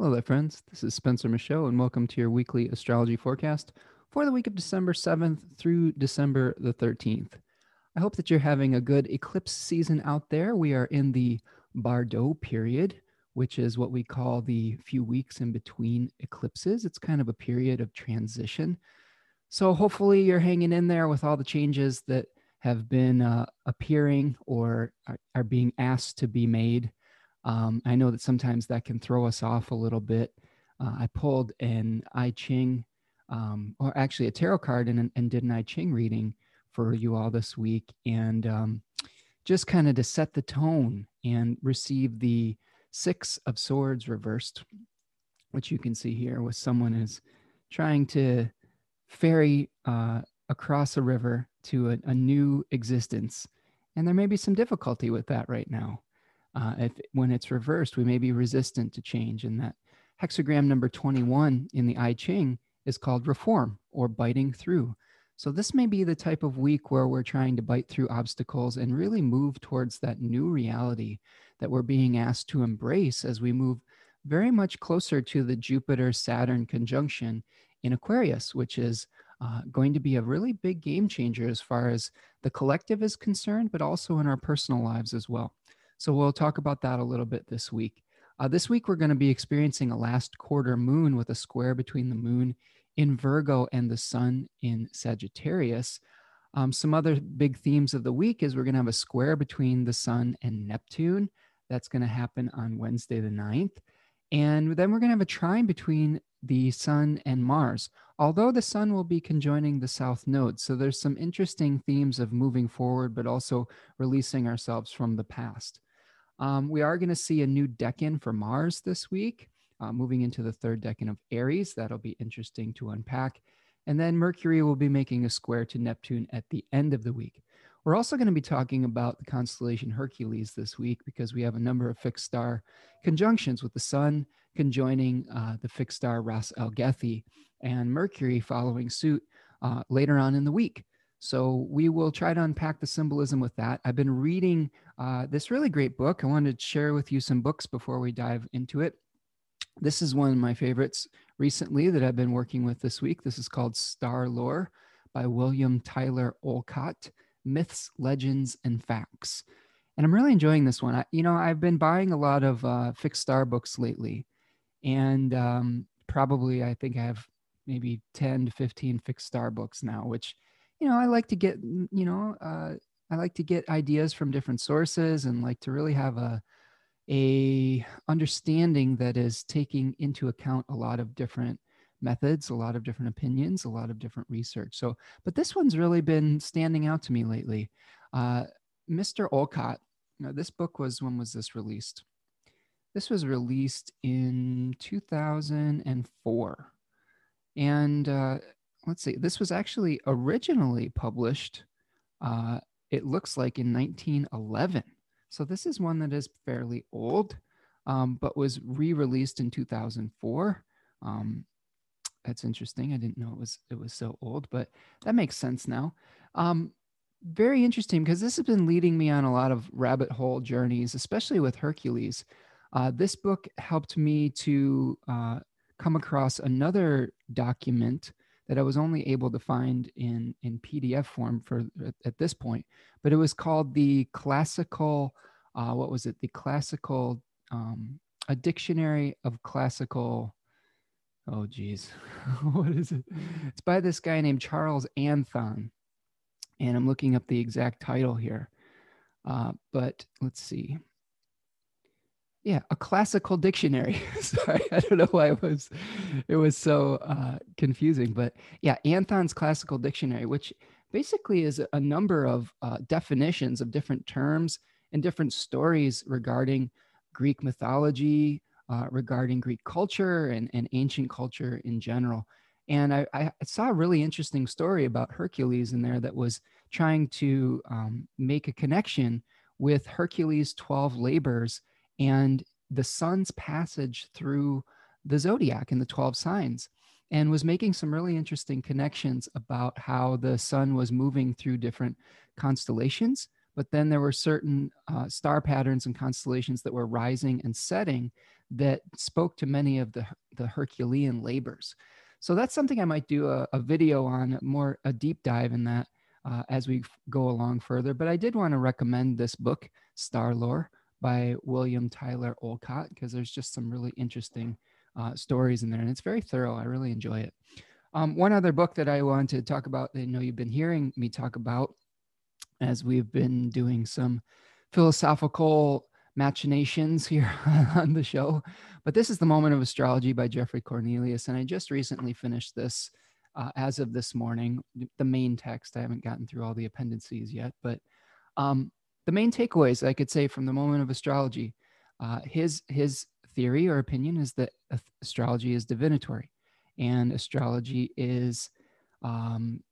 Hello there, friends. This is Spencer Michaud, and welcome to your weekly astrology forecast for the week of December 7th through December the 13th. I hope that you're having a good eclipse season out there. We are in the Bardo period, which is what we call the few weeks in between eclipses. It's kind of a period of transition. So, hopefully, you're hanging in there with all the changes that have been uh, appearing or are, are being asked to be made um, I know that sometimes that can throw us off a little bit. Uh, I pulled an I Ching, um, or actually a tarot card, and, and did an I Ching reading for you all this week, and um, just kind of to set the tone and receive the Six of Swords reversed, which you can see here, with someone is trying to ferry uh, across a river to a, a new existence, and there may be some difficulty with that right now uh, if when it's reversed, we may be resistant to change. And that hexagram number 21 in the I Ching is called reform or biting through. So this may be the type of week where we're trying to bite through obstacles and really move towards that new reality that we're being asked to embrace as we move very much closer to the Jupiter Saturn conjunction in Aquarius, which is uh, going to be a really big game changer as far as the collective is concerned, but also in our personal lives as well. So we'll talk about that a little bit this week. Uh, this week, we're going to be experiencing a last quarter moon with a square between the moon in Virgo and the sun in Sagittarius. Um, some other big themes of the week is we're going to have a square between the sun and Neptune. That's going to happen on Wednesday, the 9th. And then we're going to have a trine between the sun and Mars, although the sun will be conjoining the south node. So there's some interesting themes of moving forward, but also releasing ourselves from the past. Um, we are going to see a new decan for Mars this week, uh, moving into the third decan of Aries. That'll be interesting to unpack. And then Mercury will be making a square to Neptune at the end of the week. We're also going to be talking about the constellation Hercules this week because we have a number of fixed star conjunctions with the Sun conjoining uh, the fixed star Ras Algethi and Mercury following suit uh, later on in the week. So we will try to unpack the symbolism with that. I've been reading uh, this really great book. I wanted to share with you some books before we dive into it. This is one of my favorites recently that I've been working with this week. This is called Star Lore by William Tyler Olcott Myths, Legends, and Facts. And I'm really enjoying this one. I, you know, I've been buying a lot of uh, fixed star books lately, and um, probably I think I have maybe 10 to 15 fixed star books now, which you know, I like to get, mm, you know, uh, I like to get ideas from different sources and like to really have a a understanding that is taking into account a lot of different methods, a lot of different opinions, a lot of different research. So, but this one's really been standing out to me lately. Uh, Mr. Olcott, now this book was when was this released? This was released in 2004. And uh, let's see, this was actually originally published, uh, it looks like in 1911. So this is one that is fairly old, um, but was re released in 2004. Um, that's interesting. I didn't know it was it was so old, but that makes sense now. Um, very interesting because this has been leading me on a lot of rabbit hole journeys, especially with Hercules. Uh, this book helped me to uh, come across another document that I was only able to find in in PDF form for at, at this point. But it was called the classical. Uh, what was it? The classical. Um, a dictionary of classical. Oh geez, what is it? It's by this guy named Charles Anthon, and I'm looking up the exact title here. Uh, but let's see yeah a classical dictionary. Sorry i don't know why it was it was so uh, confusing but yeah anthon's classical dictionary which basically is a number of uh, definitions of different terms and different stories regarding greek mythology uh, regarding greek culture and, and ancient culture in general. And I, I, saw a really interesting story about hercules in there that was trying to um, make a connection with hercules 12 labors and the sun's passage through the zodiac and the 12 signs and was making some really interesting connections about how the sun was moving through different constellations but then there were certain uh, star patterns and constellations that were rising and setting that spoke to many of the, the Herculean labors. So that's something I might do a, a video on, more a deep dive in that uh, as we go along further. But I did want to recommend this book, Star Lore, by William Tyler Olcott, because there's just some really interesting uh, stories in there, and it's very thorough. I really enjoy it. Um, one other book that I want to talk about, I know you've been hearing me talk about as we've been doing some philosophical machinations here on the show. But this is The Moment of Astrology by Geoffrey Cornelius. And I just recently finished this uh, as of this morning, the main text. I haven't gotten through all the appendices yet. But um, the main takeaways I could say from The Moment of Astrology uh, his, his theory or opinion is that astrology is divinatory and astrology is um,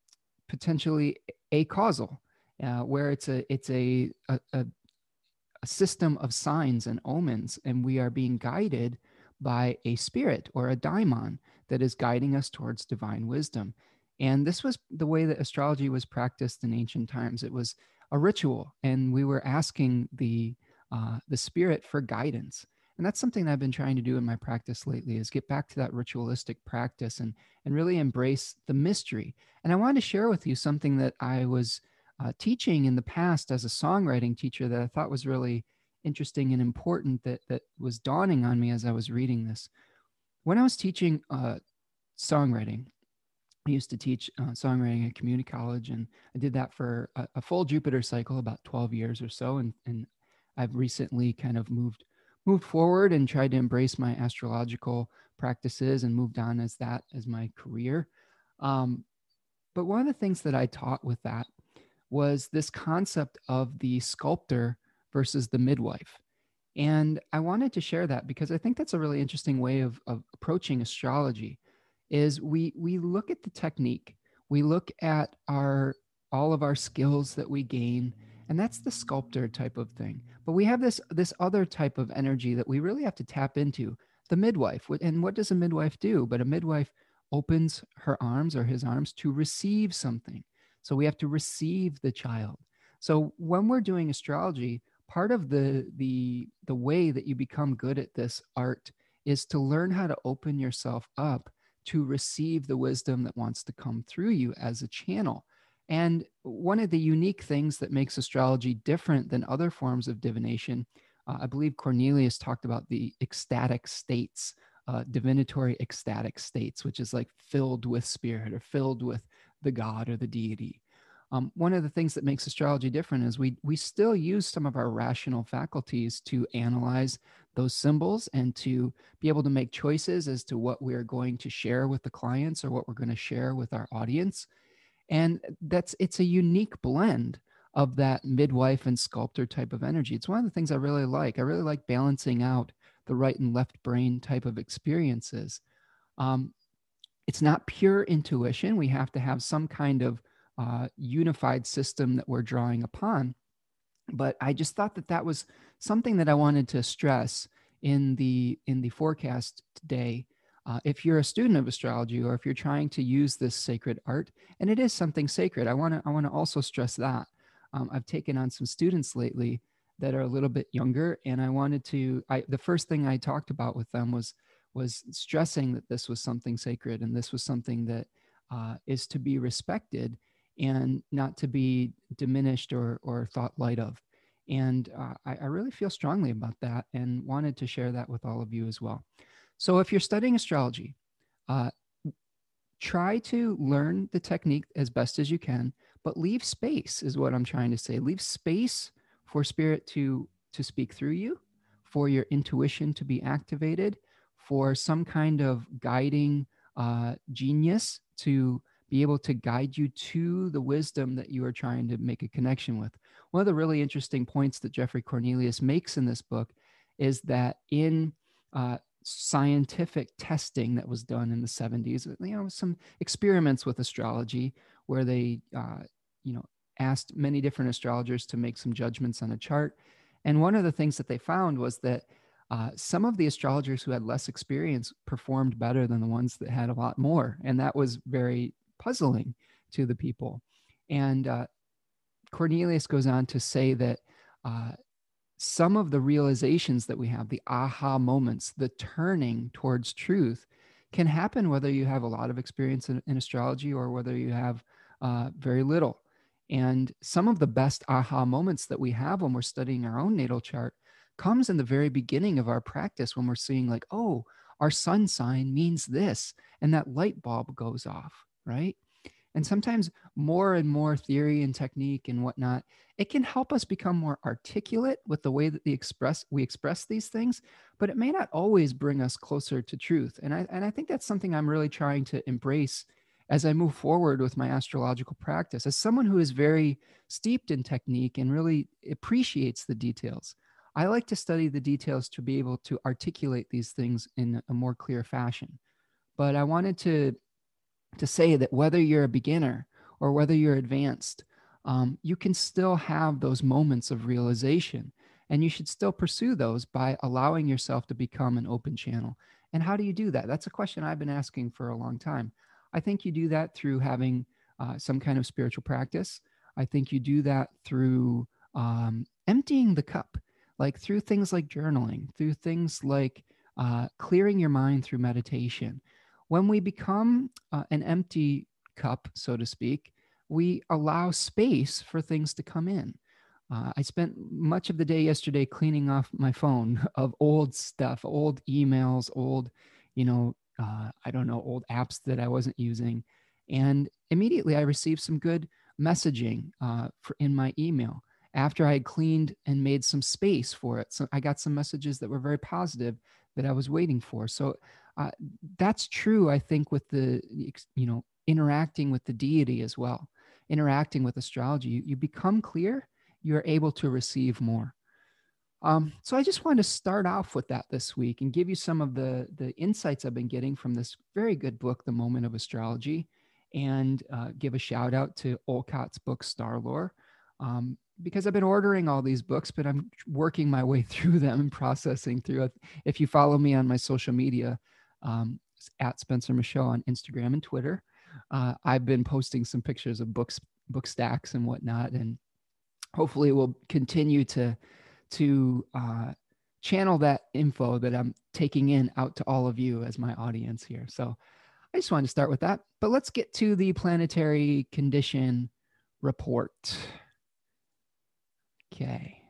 potentially a causal. Uh, where it's a it's a, a, a system of signs and omens, and we are being guided by a spirit or a daimon that is guiding us towards divine wisdom. And this was the way that astrology was practiced in ancient times. It was a ritual, and we were asking the uh, the spirit for guidance. And that's something that I've been trying to do in my practice lately is get back to that ritualistic practice and and really embrace the mystery. And I wanted to share with you something that I was uh, teaching in the past as a songwriting teacher that I thought was really interesting and important that that was dawning on me as I was reading this. When I was teaching uh, songwriting, I used to teach uh, songwriting at community college, and I did that for a, a, full Jupiter cycle, about 12 years or so. And, and I've recently kind of moved moved forward and tried to embrace my astrological practices and moved on as that as my career. Um, but one of the things that I taught with that was this concept of the sculptor versus the midwife. And I wanted to share that because I think that's a really interesting way of, of approaching astrology is we we look at the technique, we look at our all of our skills that we gain, and that's the sculptor type of thing. But we have this this other type of energy that we really have to tap into, the midwife. And what does a midwife do? But a midwife opens her arms or his arms to receive something. So we have to receive the child. So when we're doing astrology, part of the the the way that you become good at this art is to learn how to open yourself up to receive the wisdom that wants to come through you as a channel. And one of the unique things that makes astrology different than other forms of divination, uh, I believe Cornelius talked about the ecstatic states, uh, divinatory ecstatic states, which is like filled with spirit or filled with the god or the deity. Um, one of the things that makes astrology different is we we still use some of our rational faculties to analyze those symbols and to be able to make choices as to what we're going to share with the clients or what we're going to share with our audience and that's it's a unique blend of that midwife and sculptor type of energy it's one of the things i really like i really like balancing out the right and left brain type of experiences um, it's not pure intuition. We have to have some kind of uh, unified system that we're drawing upon. But I just thought that that was something that I wanted to stress in the in the forecast today. Uh, if you're a student of astrology or if you're trying to use this sacred art, and it is something sacred, I want to I want to also stress that. Um, I've taken on some students lately that are a little bit younger, and I wanted to. I the first thing I talked about with them was was stressing that this was something sacred and this was something that uh, is to be respected and not to be diminished or, or thought light of. And uh, I, I, really feel strongly about that and wanted to share that with all of you as well. So, if you're studying astrology, uh, try to learn the technique as best as you can, but leave space, is what I'm trying to say. Leave space for spirit to, to speak through you, for your intuition to be activated, for some kind of guiding uh, genius to be able to guide you to the wisdom that you are trying to make a connection with. One of the really interesting points that Geoffrey Cornelius makes in this book is that in uh, scientific testing that was done in the 70s, you know, some experiments with astrology where they, uh, you know, asked many different astrologers to make some judgments on a chart. And one of the things that they found was that uh, some of the astrologers who had less experience performed better than the ones that had a lot more. And that was very puzzling to the people. And uh, Cornelius goes on to say that uh, some of the realizations that we have, the aha moments, the turning towards truth, can happen whether you have a lot of experience in, in astrology or whether you have uh, very little. And some of the best aha moments that we have when we're studying our own natal chart comes in the very beginning of our practice when we're seeing, like, oh, our sun sign means this, and that light bulb goes off, right? And sometimes more and more theory and technique and whatnot, it can help us become more articulate with the way that the express we express these things, but it may not always bring us closer to truth. And I and I think that's something I'm really trying to embrace as I move forward with my astrological practice. As someone who is very steeped in technique and really appreciates the details, I like to study the details to be able to articulate these things in a more clear fashion. But I wanted to to say that whether you're a beginner or whether you're advanced, um, you can still have those moments of realization. And you should still pursue those by allowing yourself to become an open channel. And how do you do that? That's a question I've been asking for a long time. I think you do that through having uh, some kind of spiritual practice. I think you do that through um, emptying the cup, like through things like journaling, through things like uh, clearing your mind through meditation, when we become uh, an empty cup, so to speak, we allow space for things to come in. Uh, I spent much of the day yesterday cleaning off my phone of old stuff, old emails, old, you know, uh, I don't know, old apps that I wasn't using. And immediately I received some good messaging uh, for, in my email after I had cleaned and made some space for it. So I got some messages that were very positive that I was waiting for. So that's true, I think, with the, you know, interacting with the deity as well, interacting with astrology. You, you become clear, you're able to receive more. Um, so I just wanted to start off with that this week and give you some of the, the insights I've been getting from this very good book, The Moment of Astrology, and uh, give a shout out to Olcott's book, Star Lore. Um, because I've been ordering all these books, but I'm working my way through them and processing through it. If you follow me on my social media, um, at Spencer Michaud on Instagram and Twitter. Uh, I've been posting some pictures of books, book stacks and whatnot, and hopefully we'll continue to to uh, channel that info that I'm taking in out to all of you as my audience here. So I just wanted to start with that, but let's get to the planetary condition report. Okay.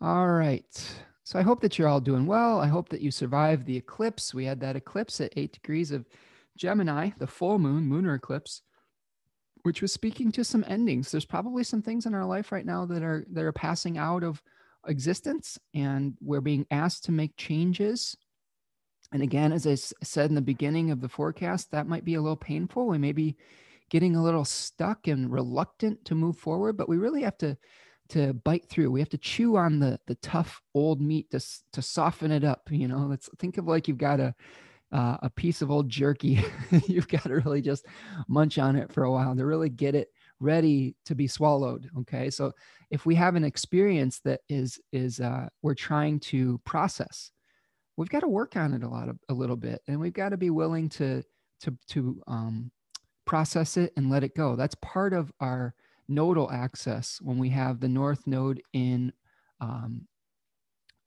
All right. So I hope that you're all doing well. I hope that you survived the eclipse. We had that eclipse at eight degrees of Gemini, the full moon, lunar eclipse, which was speaking to some endings. There's probably some things in our life right now that are that are passing out of existence, and we're being asked to make changes. And again, as I said in the beginning of the forecast, that might be a little painful. We may be getting a little stuck and reluctant to move forward, but we really have to to bite through. We have to chew on the the tough old meat to to soften it up. You know, let's think of like you've got a uh, a piece of old jerky. you've got to really just munch on it for a while to really get it ready to be swallowed. Okay, so if we have an experience that is is uh, we're trying to process, we've got to work on it a lot of a little bit, and we've got to be willing to to to um, process it and let it go. That's part of our nodal axis when we have the north node in um,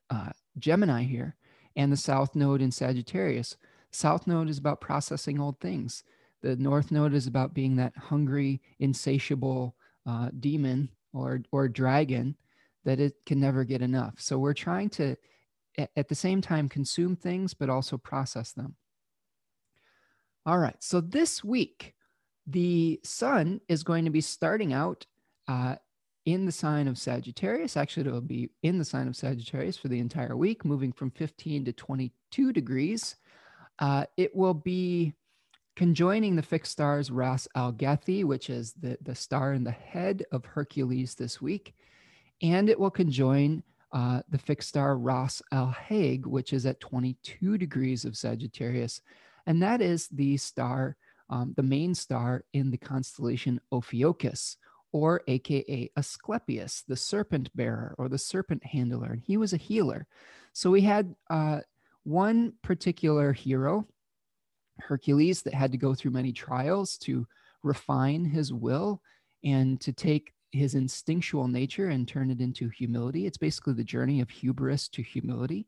uh, Gemini here and the south node in Sagittarius. South node is about processing old things. The north node is about being that hungry, insatiable uh, demon or or dragon that it can never get enough. So we're trying to, at the same time, consume things but also process them. All right. So this week the sun is going to be starting out uh, in the sign of Sagittarius. Actually, it'll be in the sign of Sagittarius for the entire week, moving from 15 to 22 degrees. Uh, it will be conjoining the fixed stars Ras Algethi, which is the, the star in the head of Hercules this week. And it will conjoin uh, the fixed star Ras Alhague, which is at 22 degrees of Sagittarius. And that is the star um, the main star in the constellation Ophiuchus, or AKA Asclepius, the serpent bearer or the serpent handler. And he was a healer. So we had uh, one particular hero, Hercules, that had to go through many trials to refine his will and to take his instinctual nature and turn it into humility. It's basically the journey of hubris to humility.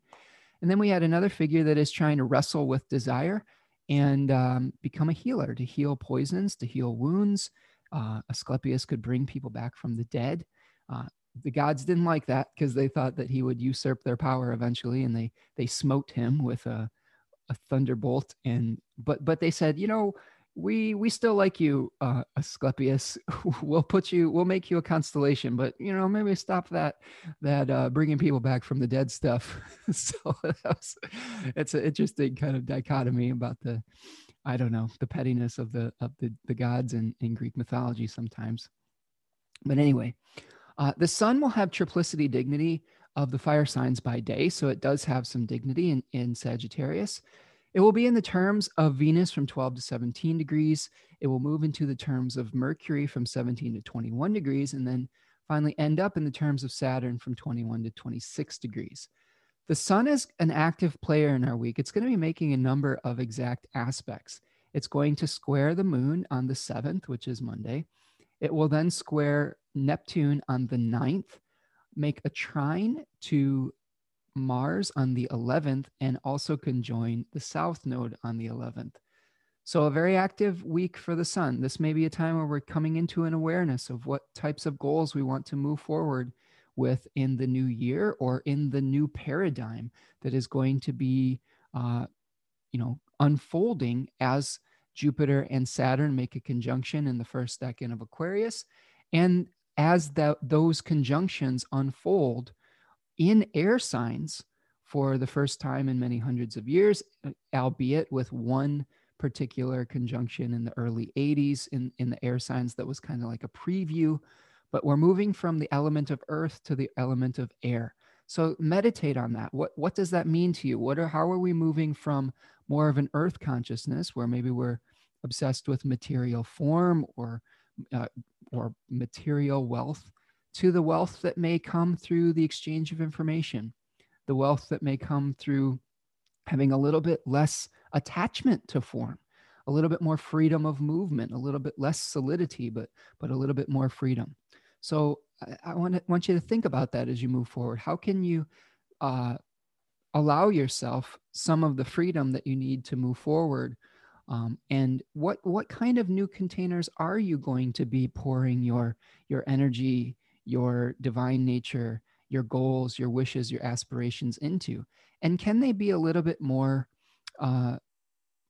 And then we had another figure that is trying to wrestle with desire and um, become a healer to heal poisons, to heal wounds. Uh, Asclepius could bring people back from the dead. Uh, the gods didn't like that because they thought that he would usurp their power eventually, and they they smote him with a, a thunderbolt. And but but they said, you know, we we still like you, uh, Asclepius. we'll put you, we'll make you a constellation, but you know, maybe stop that that uh, bringing people back from the dead stuff. so was, it's an interesting kind of dichotomy about the, I don't know, the pettiness of the of the the gods in in Greek mythology sometimes. But anyway, uh, the sun will have triplicity dignity of the fire signs by day, so it does have some dignity in in Sagittarius. It will be in the terms of Venus from 12 to 17 degrees. It will move into the terms of Mercury from 17 to 21 degrees, and then finally end up in the terms of Saturn from 21 to 26 degrees. The sun is an active player in our week. It's going to be making a number of exact aspects. It's going to square the moon on the 7th, which is Monday. It will then square Neptune on the 9th, make a trine to Mars on the 11th and also conjoin the south node on the 11th. So, a very active week for the sun. This may be a time where we're coming into an awareness of what types of goals we want to move forward with in the new year or in the new paradigm that is going to be, uh, you know, unfolding as Jupiter and Saturn make a conjunction in the first decan of Aquarius. And as that, those conjunctions unfold, in air signs for the first time in many hundreds of years, albeit with one particular conjunction in the early 80s in, in the air signs that was kind of like a preview. But we're moving from the element of earth to the element of air. So meditate on that. What what does that mean to you? What are how are we moving from more of an earth consciousness where maybe we're obsessed with material form or uh, or material wealth to the wealth that may come through the exchange of information, the wealth that may come through having a little bit less attachment to form, a little bit more freedom of movement, a little bit less solidity, but but a little bit more freedom. So I, I want to, want you to think about that as you move forward. How can you uh, allow yourself some of the freedom that you need to move forward? Um, and what what kind of new containers are you going to be pouring your your energy your divine nature, your goals, your wishes, your aspirations into? And can they be a little bit more uh,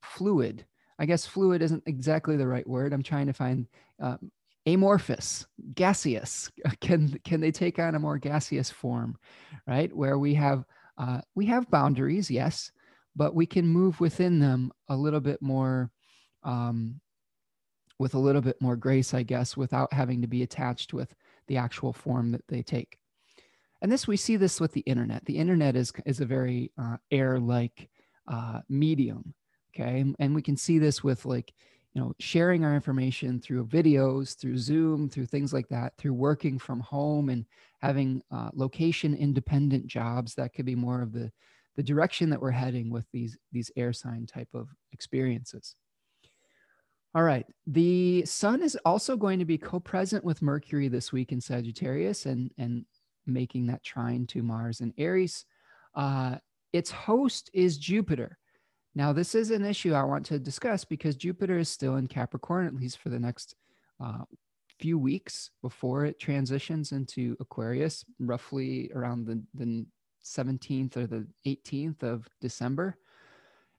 fluid? I guess fluid isn't exactly the right word. I'm trying to find uh, amorphous, gaseous. Can can they take on a more gaseous form, right? Where we have uh, we have boundaries, yes, but we can move within them a little bit more um, with a little bit more grace, I guess, without having to be attached with the actual form that they take. And this we see this with the internet. The internet is is a very uh, air-like uh, medium, okay, and we can see this with like you know sharing our information through videos, through Zoom, through things like that, through working from home and having uh, location independent jobs. That could be more of the the direction that we're heading with these these air sign type of experiences. All right. The sun is also going to be co-present with Mercury this week in Sagittarius and and making that trine to Mars and Aries. Uh, its host is Jupiter. Now, this is an issue I want to discuss because Jupiter is still in Capricorn, at least for the next uh, few weeks before it transitions into Aquarius, roughly around the, the 17th or the 18th of December.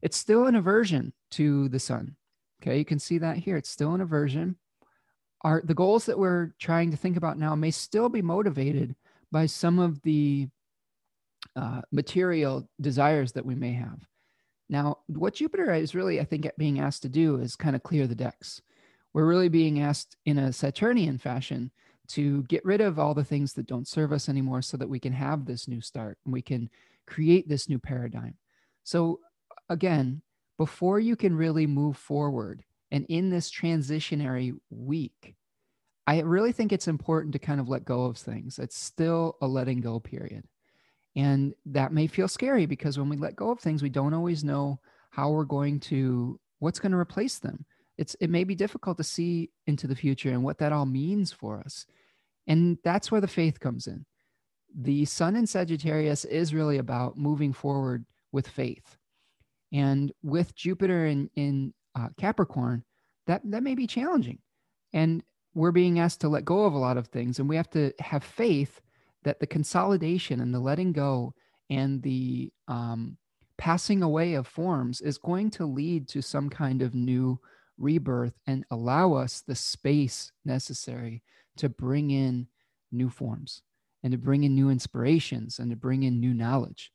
It's still an aversion to the sun. Okay, you can see that here. It's still an aversion. Our the goals that we're trying to think about now may still be motivated by some of the uh, material desires that we may have. Now, what Jupiter is really, I think, being asked to do is kind of clear the decks. We're really being asked in a Saturnian fashion to get rid of all the things that don't serve us anymore so that we can have this new start and we can create this new paradigm. So, again, before you can really move forward and in this transitionary week, I really think it's important to kind of let go of things. It's still a letting go period. And that may feel scary because when we let go of things, we don't always know how we're going to, what's going to replace them. it's it may be difficult to see into the future and what that all means for us. And that's where the faith comes in. The sun in Sagittarius is really about moving forward with faith. And with Jupiter in, in uh, Capricorn, that, that may be challenging. And we're being asked to let go of a lot of things. And we have to have faith that the consolidation and the letting go and the um, passing away of forms is going to lead to some kind of new rebirth and allow us the space necessary to bring in new forms and to bring in new inspirations and to bring in new knowledge.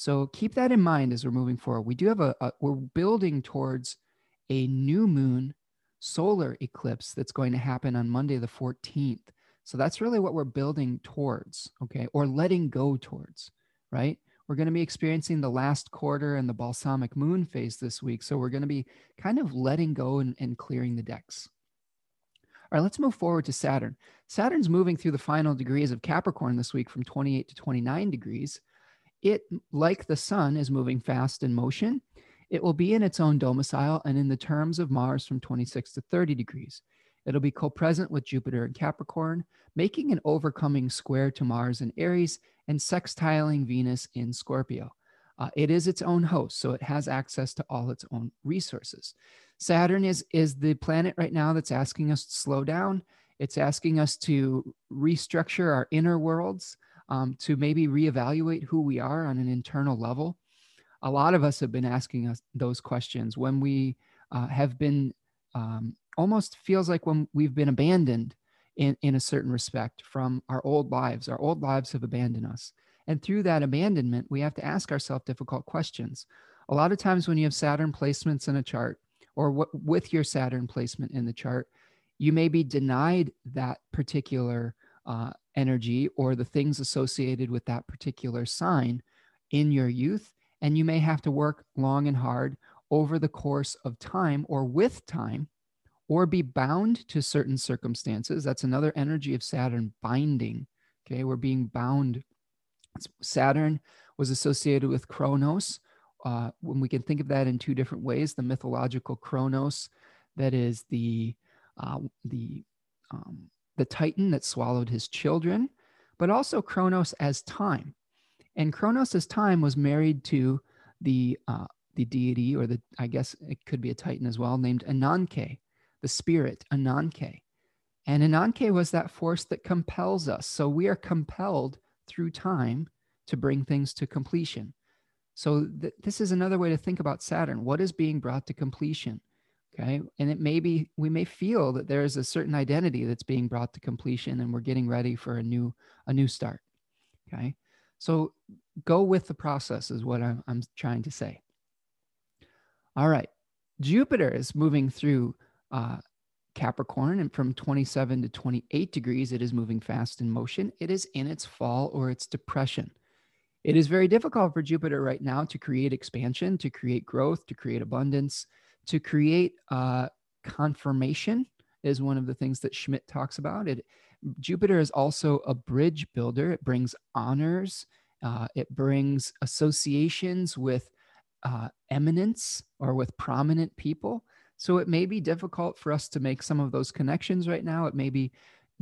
So keep that in mind as we're moving forward. We do have a, a we're building towards a new moon solar eclipse that's going to happen on Monday the 14th. So that's really what we're building towards, okay, or letting go towards, right? We're going to be experiencing the last quarter and the balsamic moon phase this week. So we're going to be kind of letting go and, and clearing the decks. All right, let's move forward to Saturn. Saturn's moving through the final degrees of Capricorn this week from 28 to 29 degrees. It, like the sun, is moving fast in motion. It will be in its own domicile and in the terms of Mars from 26 to 30 degrees. It'll be co present with Jupiter in Capricorn, making an overcoming square to Mars in Aries and sextiling Venus in Scorpio. Uh, it is its own host, so it has access to all its own resources. Saturn is, is the planet right now that's asking us to slow down. It's asking us to restructure our inner worlds, um, to maybe reevaluate who we are on an internal level a lot of us have been asking us those questions when we uh, have been um, almost feels like when we've been abandoned in, in a certain respect from our old lives. Our old lives have abandoned us. And through that abandonment, we have to ask ourselves difficult questions. A lot of times when you have Saturn placements in a chart, or with your Saturn placement in the chart, you may be denied that particular uh, energy or the things associated with that particular sign in your youth and you may have to work long and hard over the course of time or with time or be bound to certain circumstances. That's another energy of Saturn binding. Okay, we're being bound. Saturn was associated with Kronos. Uh, when we can think of that in two different ways, the mythological Kronos, that is the uh, the um, the Titan that swallowed his children, but also Kronos as time. And Kronos' time was married to the uh, the deity, or the I guess it could be a titan as well, named Ananke, the spirit Ananke. And Ananke was that force that compels us. So we are compelled through time to bring things to completion. So th- this is another way to think about Saturn. What is being brought to completion? Okay. And it may be, we may feel that there is a certain identity that's being brought to completion and we're getting ready for a new, a new start. Okay. So go with the process, is what I'm, I'm trying to say. All right. Jupiter is moving through uh, Capricorn, and from 27 to 28 degrees, it is moving fast in motion. It is in its fall or its depression. It is very difficult for Jupiter right now to create expansion, to create growth, to create abundance, to create uh, confirmation, is one of the things that Schmidt talks about. It Jupiter is also a bridge builder. It brings honors, uh, it brings associations with uh, eminence or with prominent people. So it may be difficult for us to make some of those connections right now. It may be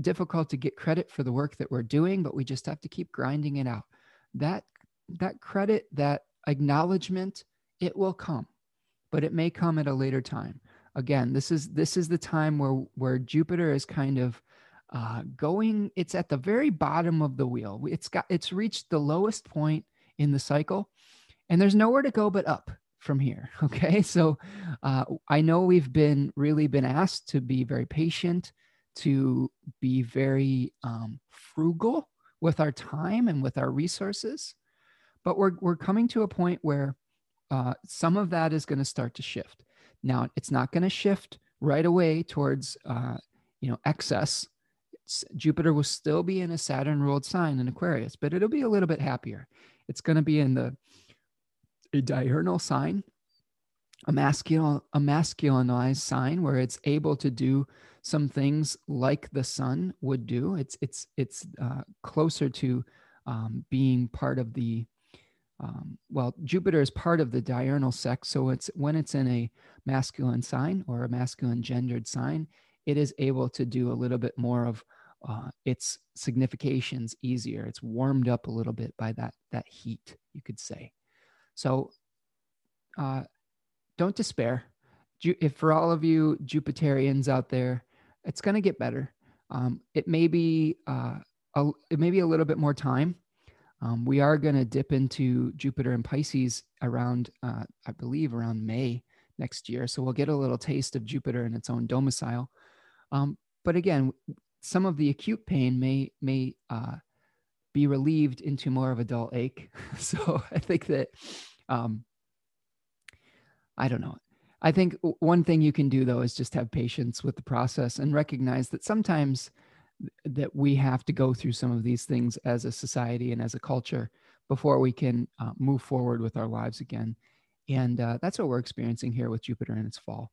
difficult to get credit for the work that we're doing, but we just have to keep grinding it out. That that credit, that acknowledgement, it will come, but it may come at a later time. Again, this is this is the time where where Jupiter is kind of uh, going it's at the very bottom of the wheel it's got it's reached the lowest point in the cycle and there's nowhere to go but up from here okay so uh, i know we've been really been asked to be very patient to be very um, frugal with our time and with our resources but we're, we're coming to a point where uh, some of that is going to start to shift now it's not going to shift right away towards uh, you know excess Jupiter will still be in a Saturn ruled sign in Aquarius, but it'll be a little bit happier. It's going to be in the a diurnal sign, a masculine a masculinized sign where it's able to do some things like the sun would do. It's it's it's uh, closer to um, being part of the um, well, Jupiter is part of the diurnal sex. So it's when it's in a masculine sign or a masculine gendered sign, it is able to do a little bit more of uh, its significations easier. It's warmed up a little bit by that that heat, you could say. So uh, don't despair. If for all of you Jupiterians out there, it's going to get better. Um, it may be uh, a, it may be a little bit more time um, we are going to dip into Jupiter and Pisces around, uh, I believe, around May next year. So we'll get a little taste of Jupiter in its own domicile. Um, but again, some of the acute pain may may uh, be relieved into more of a dull ache. so I think that um, I don't know. I think one thing you can do though is just have patience with the process and recognize that sometimes that we have to go through some of these things as a society and as a culture before we can uh, move forward with our lives again. And uh, that's what we're experiencing here with Jupiter in its fall.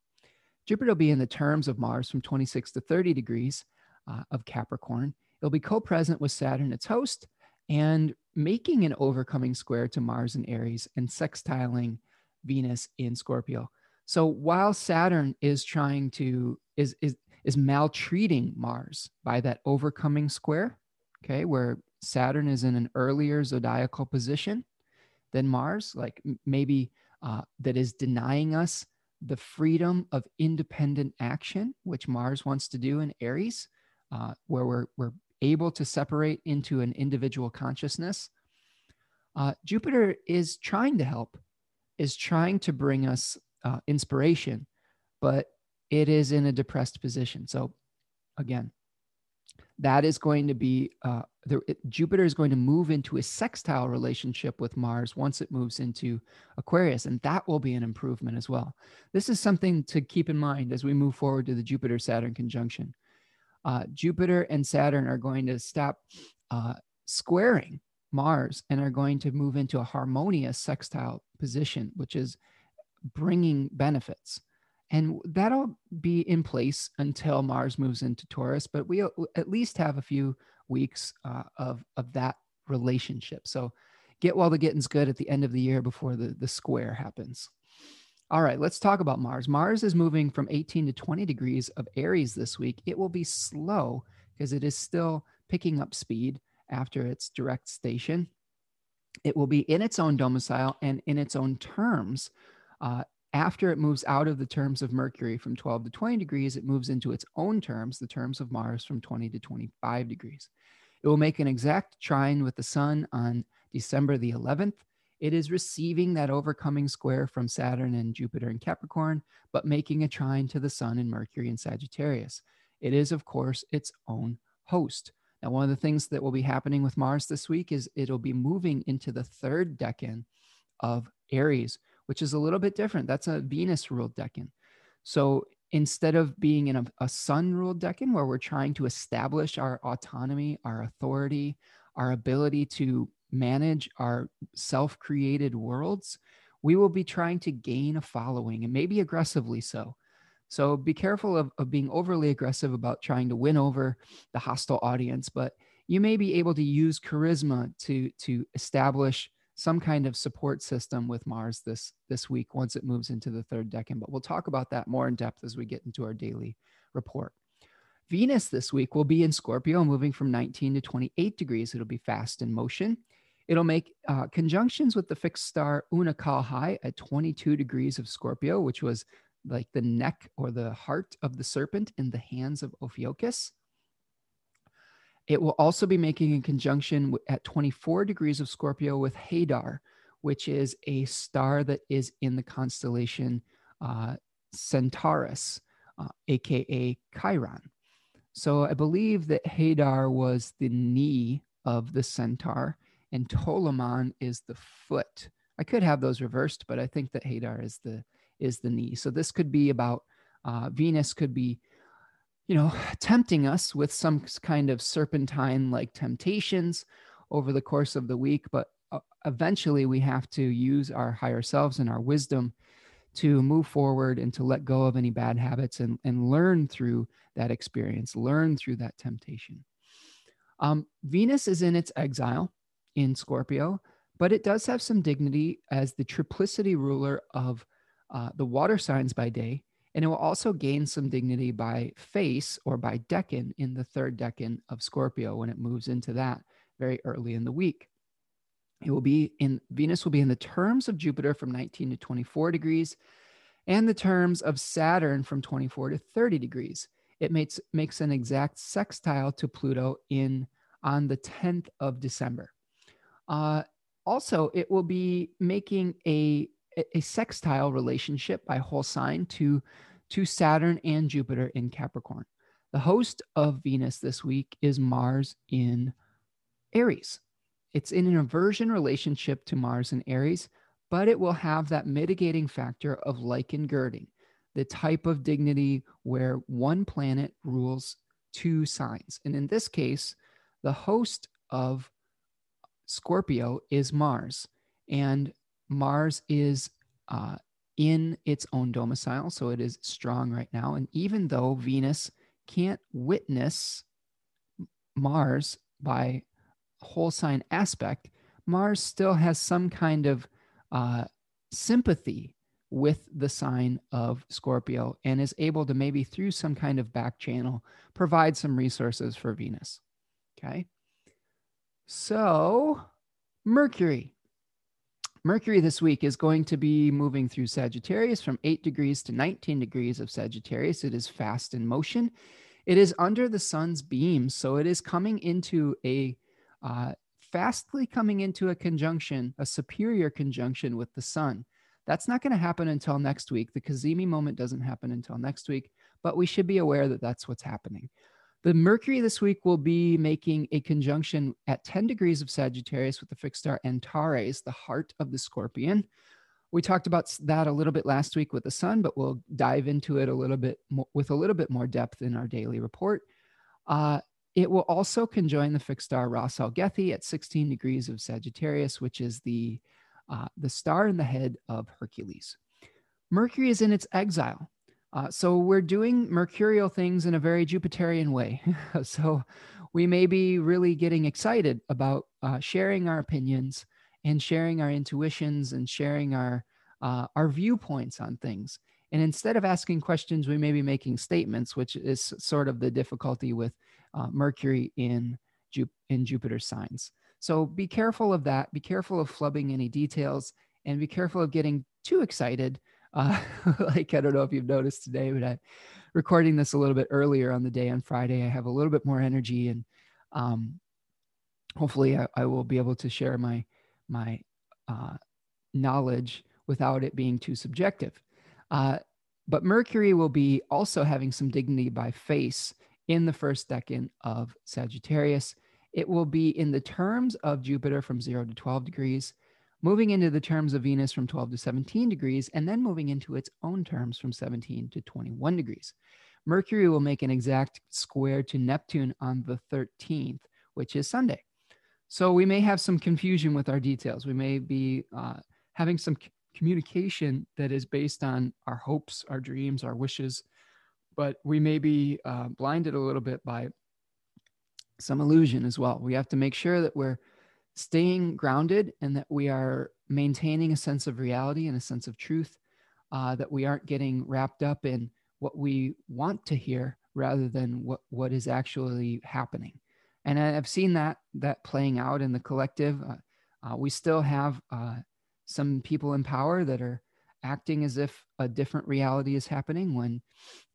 Jupiter will be in the terms of Mars from 26 to 30 degrees uh, of Capricorn. It'll be co present with Saturn, its host, and making an overcoming square to Mars in Aries and sextiling Venus in Scorpio. So while Saturn is trying to, is, is is maltreating Mars by that overcoming square, okay, where Saturn is in an earlier zodiacal position than Mars, like maybe uh, that is denying us the freedom of independent action, which Mars wants to do in Aries, uh, where we're, we're able to separate into an individual consciousness. Uh, Jupiter is trying to help, is trying to bring us uh, inspiration, but it is in a depressed position. So, again, that is going to be uh, the, it, Jupiter is going to move into a sextile relationship with Mars once it moves into Aquarius, and that will be an improvement as well. This is something to keep in mind as we move forward to the Jupiter Saturn conjunction. Uh, Jupiter and Saturn are going to stop uh, squaring Mars and are going to move into a harmonious sextile position, which is bringing benefits and that'll be in place until Mars moves into Taurus. But we at least have a few weeks uh, of of that relationship. So get while the getting's good at the end of the year before the the square happens. All right, let's talk about Mars. Mars is moving from 18 to 20 degrees of Aries this week. It will be slow because it is still picking up speed after its direct station. It will be in its own domicile and in its own terms uh, after it moves out of the terms of Mercury from 12 to 20 degrees, it moves into its own terms, the terms of Mars from 20 to 25 degrees. It will make an exact trine with the Sun on December the 11th. It is receiving that overcoming square from Saturn and Jupiter in Capricorn, but making a trine to the Sun and Mercury in Sagittarius. It is, of course, its own host. Now, one of the things that will be happening with Mars this week is it'll be moving into the third decan of Aries, which is a little bit different. That's a Venus ruled decan. So instead of being in a, a sun ruled decan where we're trying to establish our autonomy, our authority, our ability to manage our self created worlds, we will be trying to gain a following and maybe aggressively so. So be careful of, of being overly aggressive about trying to win over the hostile audience, but you may be able to use charisma to, to establish some kind of support system with Mars this this week once it moves into the third decan. But we'll talk about that more in depth as we get into our daily report. Venus this week will be in Scorpio, moving from 19 to 28 degrees. It'll be fast in motion. It'll make uh, conjunctions with the fixed star Unukalhai at 22 degrees of Scorpio, which was like the neck or the heart of the serpent in the hands of Ophiuchus. It will also be making a conjunction at 24 degrees of Scorpio with Hadar, which is a star that is in the constellation uh, Centaurus, uh, aka Chiron. So I believe that Hadar was the knee of the centaur, and Toliman is the foot. I could have those reversed, but I think that Hadar is the is the knee. So this could be about uh, Venus could be you know, tempting us with some kind of serpentine like temptations over the course of the week. But uh, eventually, we have to use our higher selves and our wisdom to move forward and to let go of any bad habits and, and learn through that experience, learn through that temptation. Um, Venus is in its exile in Scorpio, but it does have some dignity as the triplicity ruler of uh, the water signs by day. And it will also gain some dignity by face or by decan in the third decan of Scorpio when it moves into that very early in the week. It will be in Venus will be in the terms of Jupiter from 19 to 24 degrees and the terms of Saturn from 24 to 30 degrees. It makes makes an exact sextile to Pluto in on the 10th of December. Uh, also, it will be making a a sextile relationship by whole sign to to Saturn and Jupiter in Capricorn. The host of Venus this week is Mars in Aries. It's in an aversion relationship to Mars and Aries, but it will have that mitigating factor of like-engirding, the type of dignity where one planet rules two signs. And in this case, the host of Scorpio is Mars, and Mars is uh, in its own domicile, so it is strong right now. And even though Venus can't witness Mars by whole sign aspect, Mars still has some kind of uh, sympathy with the sign of Scorpio and is able to maybe through some kind of back channel provide some resources for Venus. Okay. So, Mercury. Mercury this week is going to be moving through Sagittarius from 8 degrees to 19 degrees of Sagittarius. It is fast in motion. It is under the sun's beam, so it is coming into a uh, fastly coming into a conjunction, a superior conjunction with the sun. That's not going to happen until next week. The Cazimi moment doesn't happen until next week, but we should be aware that that's what's happening. The Mercury this week will be making a conjunction at 10 degrees of Sagittarius with the fixed star Antares, the heart of the scorpion. We talked about that a little bit last week with the sun, but we'll dive into it a little bit more, with a little bit more depth in our daily report. Uh, it will also conjoin the fixed star Ras Algethi at 16 degrees of Sagittarius, which is the, uh, the star in the head of Hercules. Mercury is in its exile. Uh, so we're doing mercurial things in a very Jupiterian way. so we may be really getting excited about uh, sharing our opinions and sharing our intuitions and sharing our uh, our viewpoints on things. And instead of asking questions, we may be making statements, which is sort of the difficulty with uh, Mercury in, Ju- in Jupiter signs. So be careful of that. Be careful of flubbing any details and be careful of getting too excited. Uh, like, I don't know if you've noticed today, but I'm recording this a little bit earlier on the day on Friday. I have a little bit more energy and um, hopefully I, I, will be able to share my, my uh, knowledge without it being too subjective. Uh, but Mercury will be also having some dignity by face in the first decan of Sagittarius. It will be in the terms of Jupiter from 0 to 12 degrees, moving into the terms of Venus from 12 to 17 degrees, and then moving into its own terms from 17 to 21 degrees. Mercury will make an exact square to Neptune on the 13th, which is Sunday. So we may have some confusion with our details. We may be uh, having some c- communication that is based on our hopes, our dreams, our wishes, but we may be uh, blinded a little bit by some illusion as well. We have to make sure that we're staying grounded and that we are maintaining a sense of reality and a sense of truth, uh, that we aren't getting wrapped up in what we want to hear rather than what, what is actually happening. And I've seen that that playing out in the collective. Uh, uh, we still have uh, some people in power that are acting as if a different reality is happening when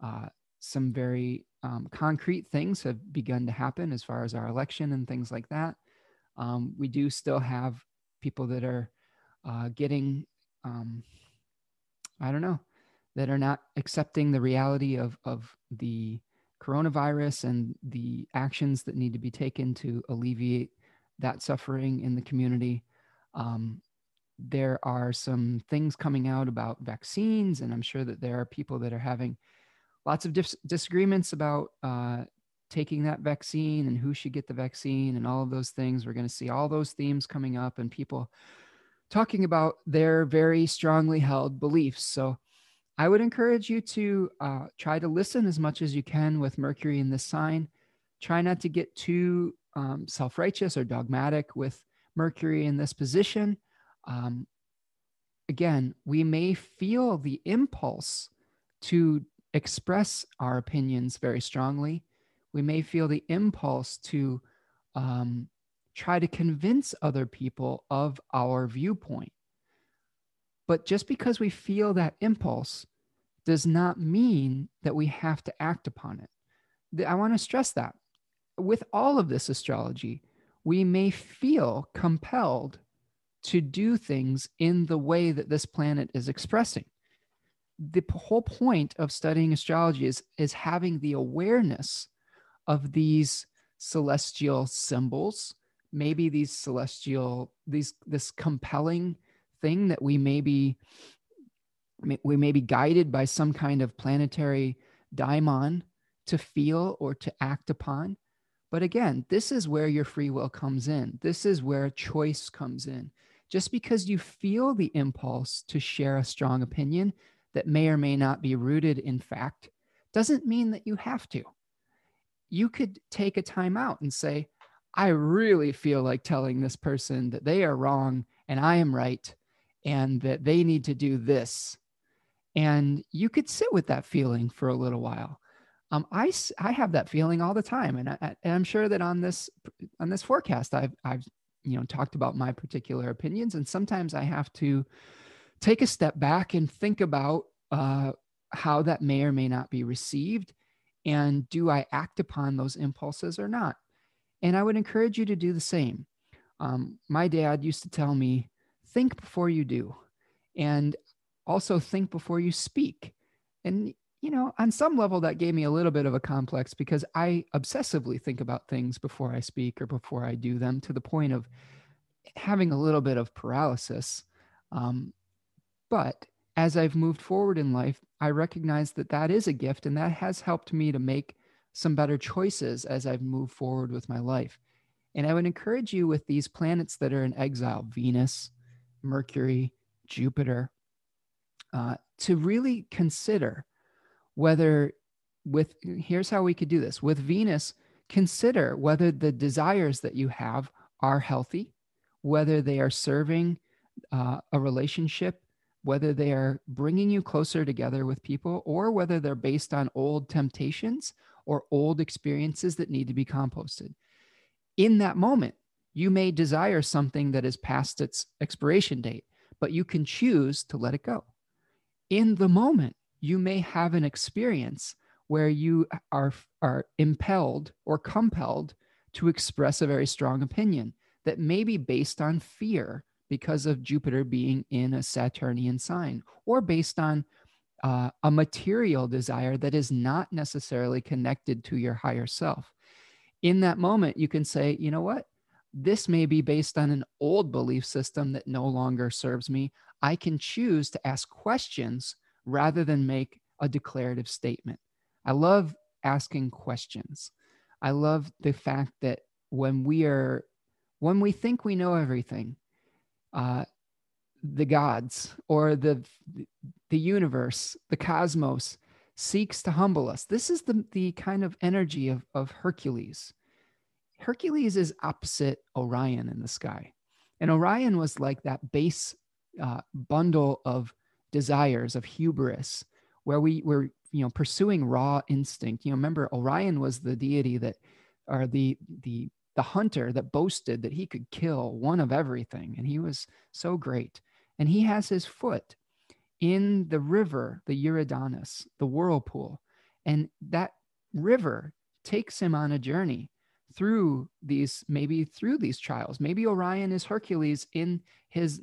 uh, some very um, concrete things have begun to happen as far as our election and things like that. Um, we do still have people that are uh, getting, um, I don't know, that are not accepting the reality of, of the coronavirus and the actions that need to be taken to alleviate that suffering in the community. Um, there are some things coming out about vaccines, and I'm sure that there are people that are having lots of dis- disagreements about uh, taking that vaccine and who should get the vaccine and all of those things. We're going to see all those themes coming up and people talking about their very strongly held beliefs. So I would encourage you to uh, try to listen as much as you can with Mercury in this sign. Try not to get too um, self righteous or dogmatic with Mercury in this position, um, again, we may feel the impulse to express our opinions very strongly. We may feel the impulse to um, try to convince other people of our viewpoint. But just because we feel that impulse does not mean that we have to act upon it. I want to stress that. With all of this astrology, we may feel compelled to do things in the way that this planet is expressing. The whole point of studying astrology is, is having the awareness of these celestial symbols, maybe these celestial, these this compelling thing that we may be we may be guided by some kind of planetary daimon to feel or to act upon. But again, this is where your free will comes in. This is where choice comes in. Just because you feel the impulse to share a strong opinion that may or may not be rooted in fact doesn't mean that you have to. You could take a time out and say, I really feel like telling this person that they are wrong and I am right and that they need to do this. And you could sit with that feeling for a little while. Um, I, I have that feeling all the time. And, I, and I'm sure that on this, on this forecast, I've, I've you know talked about my particular opinions and sometimes i have to take a step back and think about uh, how that may or may not be received and do i act upon those impulses or not? And i would encourage you to do the same. Um, my dad used to tell me think before you do and also think before you speak. And you know, on some level, that gave me a little bit of a complex because I obsessively think about things before I speak or before I do them to the point of having a little bit of paralysis. Um, but as I've moved forward in life, I recognize that that is a gift and that has helped me to make some better choices as I've moved forward with my life. And I would encourage you with these planets that are in exile Venus, Mercury, Jupiter uh, to really consider whether with here's how we could do this with Venus, consider whether the desires that you have are healthy, whether they are serving uh, a relationship, whether they are bringing you closer together with people, or whether they're based on old temptations or old experiences that need to be composted. In that moment, you may desire something that is past its expiration date, but you can choose to let it go. In the moment, you may have an experience where you are, are impelled or compelled to express a very strong opinion that may be based on fear because of Jupiter being in a Saturnian sign, or based on uh, a material desire that is not necessarily connected to your higher self. In that moment, you can say, you know what? This may be based on an old belief system that no longer serves me. I can choose to ask questions rather than make a declarative statement. I love asking questions. I love the fact that when we are, when we think we know everything, uh, the gods or the the universe, the cosmos seeks to humble us. This is the the kind of energy of of Hercules. Hercules is opposite Orion in the sky, and Orion was like that base uh, bundle of desires of hubris where we were you know pursuing raw instinct you know remember orion was the deity that or the the the hunter that boasted that he could kill one of everything and he was so great. And he has his foot in the river the eridanus the whirlpool. And that river takes him on a journey through these maybe through these trials. Maybe orion is hercules in his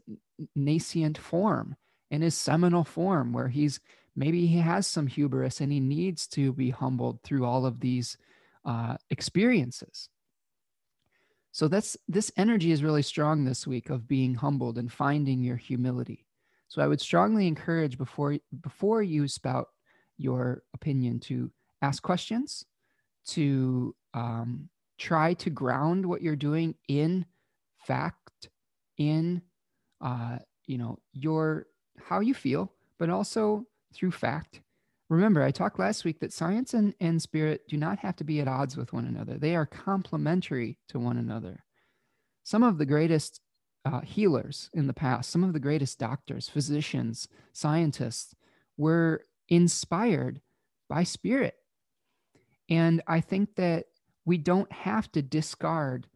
nascent form in his seminal form where he's maybe he has some hubris and he needs to be humbled through all of these uh, experiences so that's this energy is really strong this week of being humbled and finding your humility so i would strongly encourage before before you spout your opinion to ask questions to um, try to ground what you're doing in fact in uh, you know your how you feel, but also through fact. Remember, I talked last week that science and, and spirit do not have to be at odds with one another, they are complementary to one another. Some of the greatest uh, healers in the past, some of the greatest doctors, physicians, scientists were inspired by spirit. And I think that we don't have to discard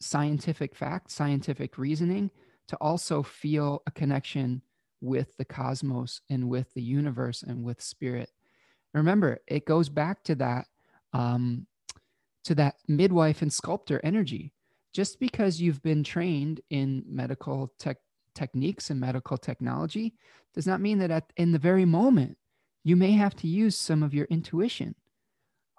scientific fact, scientific reasoning to also feel a connection with the cosmos and with the universe and with spirit. Remember, it goes back to that um, to that midwife and sculptor energy. Just because you've been trained in medical tech techniques and medical technology does not mean that at, in the very moment you may have to use some of your intuition.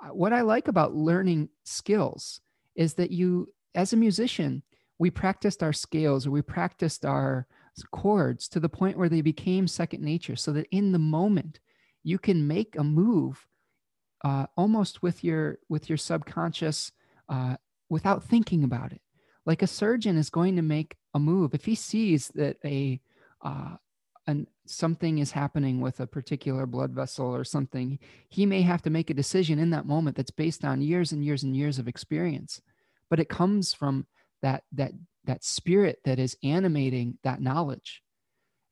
Uh, what I like about learning skills is that you, as a musician, we practiced our scales or we practiced our chords to the point where they became second nature so that in the moment you can make a move uh, almost with your with your subconscious uh, without thinking about it. Like a surgeon is going to make a move. If he sees that a uh, an something is happening with a particular blood vessel or something he may have to make a decision in that moment that's based on years and years and years of experience. But it comes from that that that spirit that is animating that knowledge.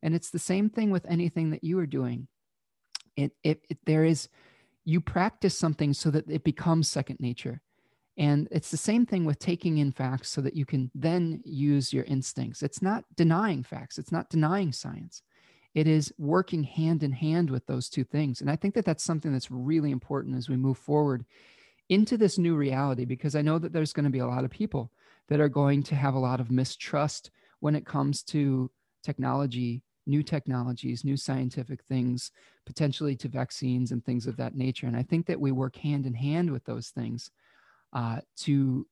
And it's the same thing with anything that you are doing it, it, it there is you practice something so that it becomes second nature. And it's the same thing with taking in facts so that you can then use your instincts. It's not denying facts. It's not denying science. It is working hand in hand with those two things. And i think that that's something that's really important as we move forward into this new reality because i know that there's going to be a lot of people that are going to have a lot of mistrust when it comes to technology new technologies new scientific things potentially to vaccines and things of that nature and i think that we work hand in hand with those things uh, to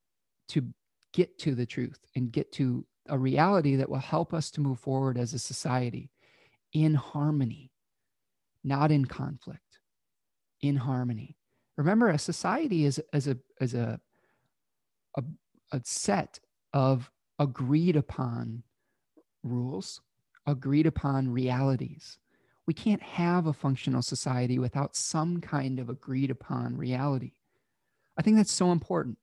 to get to the truth and get to a reality that will help us to move forward as a society in harmony, not in conflict, in harmony. Remember, a society is, is, a, is a, a, a set of agreed upon rules, agreed upon realities. We can't have a functional society without some kind of agreed upon reality. I think that's so important.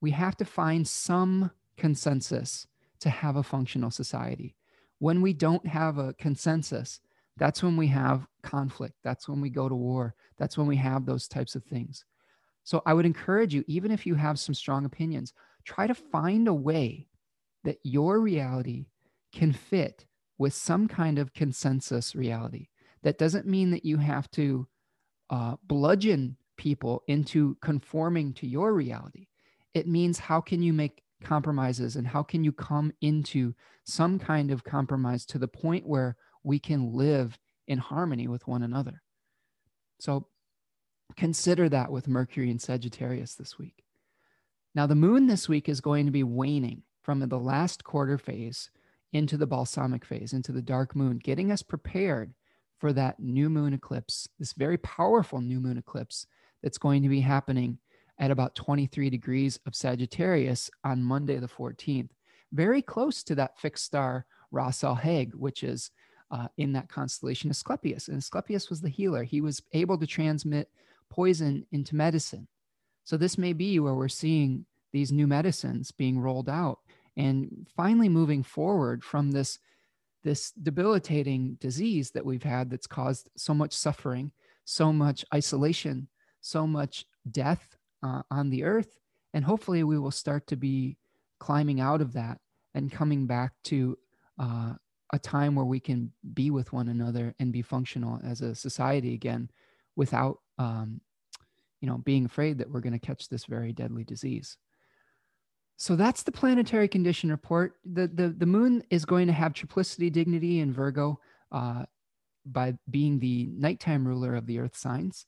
We have to find some consensus to have a functional society when we don't have a consensus, that's when we have conflict. That's when we go to war. That's when we have those types of things. So I would encourage you, even if you have some strong opinions, try to find a way that your reality can fit with some kind of consensus reality. That doesn't mean that you have to uh, bludgeon people into conforming to your reality. It means how can you make compromises and how can you come into some kind of compromise to the point where we can live in harmony with one another. So consider that with Mercury and Sagittarius this week. Now, the moon this week is going to be waning from the last quarter phase into the balsamic phase, into the dark moon, getting us prepared for that new moon eclipse, this very powerful new moon eclipse that's going to be happening at about 23 degrees of Sagittarius on Monday, the 14th, very close to that fixed star Ras Alhague, which is uh, in that constellation Asclepius. And Asclepius was the healer. He was able to transmit poison into medicine. So this may be where we're seeing these new medicines being rolled out and finally moving forward from this this debilitating disease that we've had that's caused so much suffering, so much isolation, so much death uh, on the earth. And hopefully, we will start to be climbing out of that and coming back to uh, a time where we can be with one another and be functional as a society again without um, you know being afraid that we're going to catch this very deadly disease so that's the planetary condition report the the, the moon is going to have triplicity dignity in virgo uh, by being the nighttime ruler of the earth signs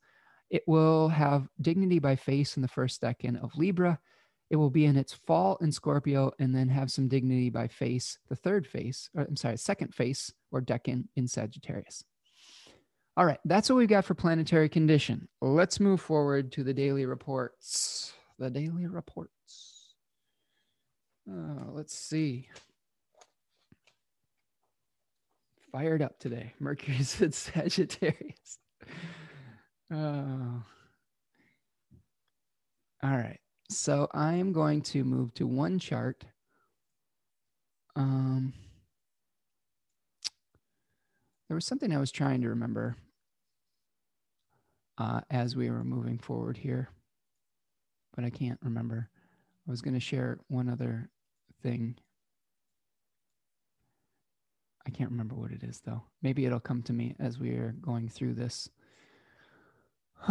it will have dignity by face in the first decan of Libra. It will be in its fall in Scorpio and then have some dignity by face, the third face, or I'm sorry, second face or decan in Sagittarius. All right, that's what we've got for planetary condition. Let's move forward to the daily reports. The daily reports. Uh, let's see. Fired up today. Mercury's in Sagittarius. Oh. All right. So I'm going to move to one chart Um, there was something I was trying to remember uh, as we were moving forward here, but I can't remember. I was going to share one other thing. I can't remember what it is though. Maybe it'll come to me as we are going through this.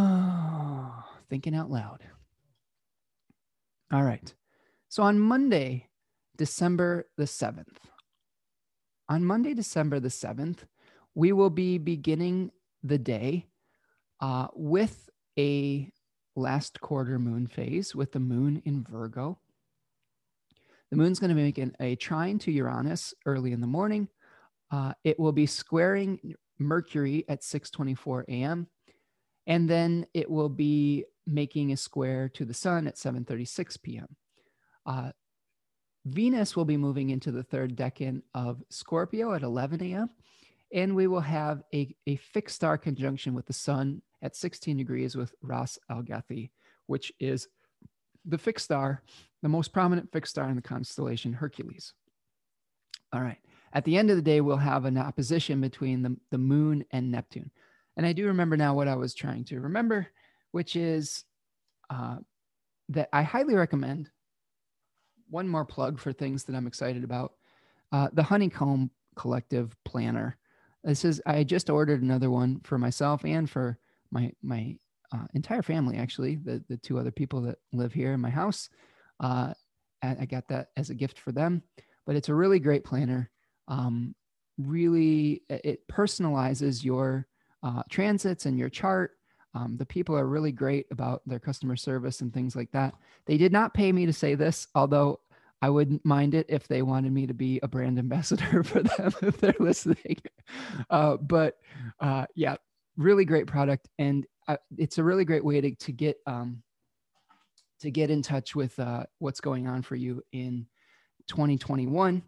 Thinking out loud. All right. So on Monday, December the 7th, on Monday, December the 7th, we will be beginning the day uh, with a last quarter moon phase with the moon in Virgo. The moon's going to be making a trine to Uranus early in the morning. Uh, it will be squaring Mercury at 6:24 a.m. and then it will be making a square to the sun at 7:36 p.m. Uh, Venus will be moving into the third decan of Scorpio at 11 a.m. And we will have a, a fixed star conjunction with the sun at 16 degrees with Ras Algethi, which is the fixed star, the most prominent fixed star in the constellation Hercules. All right. At the end of the day, we'll have an opposition between the, the moon and Neptune. And I do remember now what I was trying to remember, which is uh, that I highly recommend one more plug for things that I'm excited about. Uh, the Honeycomb Collective Planner. This is I just ordered another one for myself and for my my uh, entire family. Actually, the the two other people that live here in my house. Uh, I got that as a gift for them. But it's a really great planner. Um, really, it personalizes your uh, transits and your chart. Um, the people are really great about their customer service and things like that. They did not pay me to say this, although I wouldn't mind it if they wanted me to be a brand ambassador for them if they're listening. Uh, but uh, yeah, really great product, and uh, it's a really great way to to get um, to get in touch with uh, what's going on for you in 2021.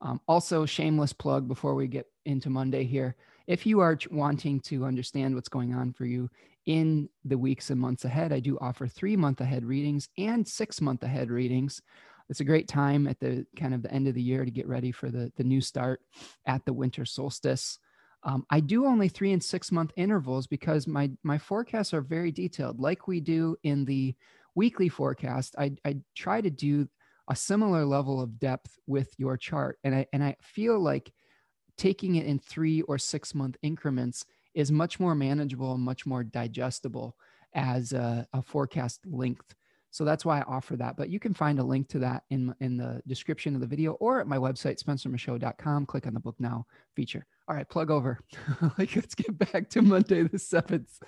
Um, also, shameless plug before we get into Monday here. If you are wanting to understand what's going on for you in the weeks and months ahead, I do offer three month ahead readings and six month ahead readings it's a great time at the kind of the end of the year to get ready for the, the new start at the winter solstice. Um, I do only three and six month intervals because my my forecasts are very detailed, like we do in the weekly forecast. I, I try to do a similar level of depth with your chart, and I and I feel like taking it in three or six month increments is much more manageable and much more digestible as a, a forecast length so that's why I offer that. But you can find a link to that in, in the description of the video or at my website, spencermichaud.com. Click on the book now feature. All right, plug over. like, let's get back to Monday the 7th.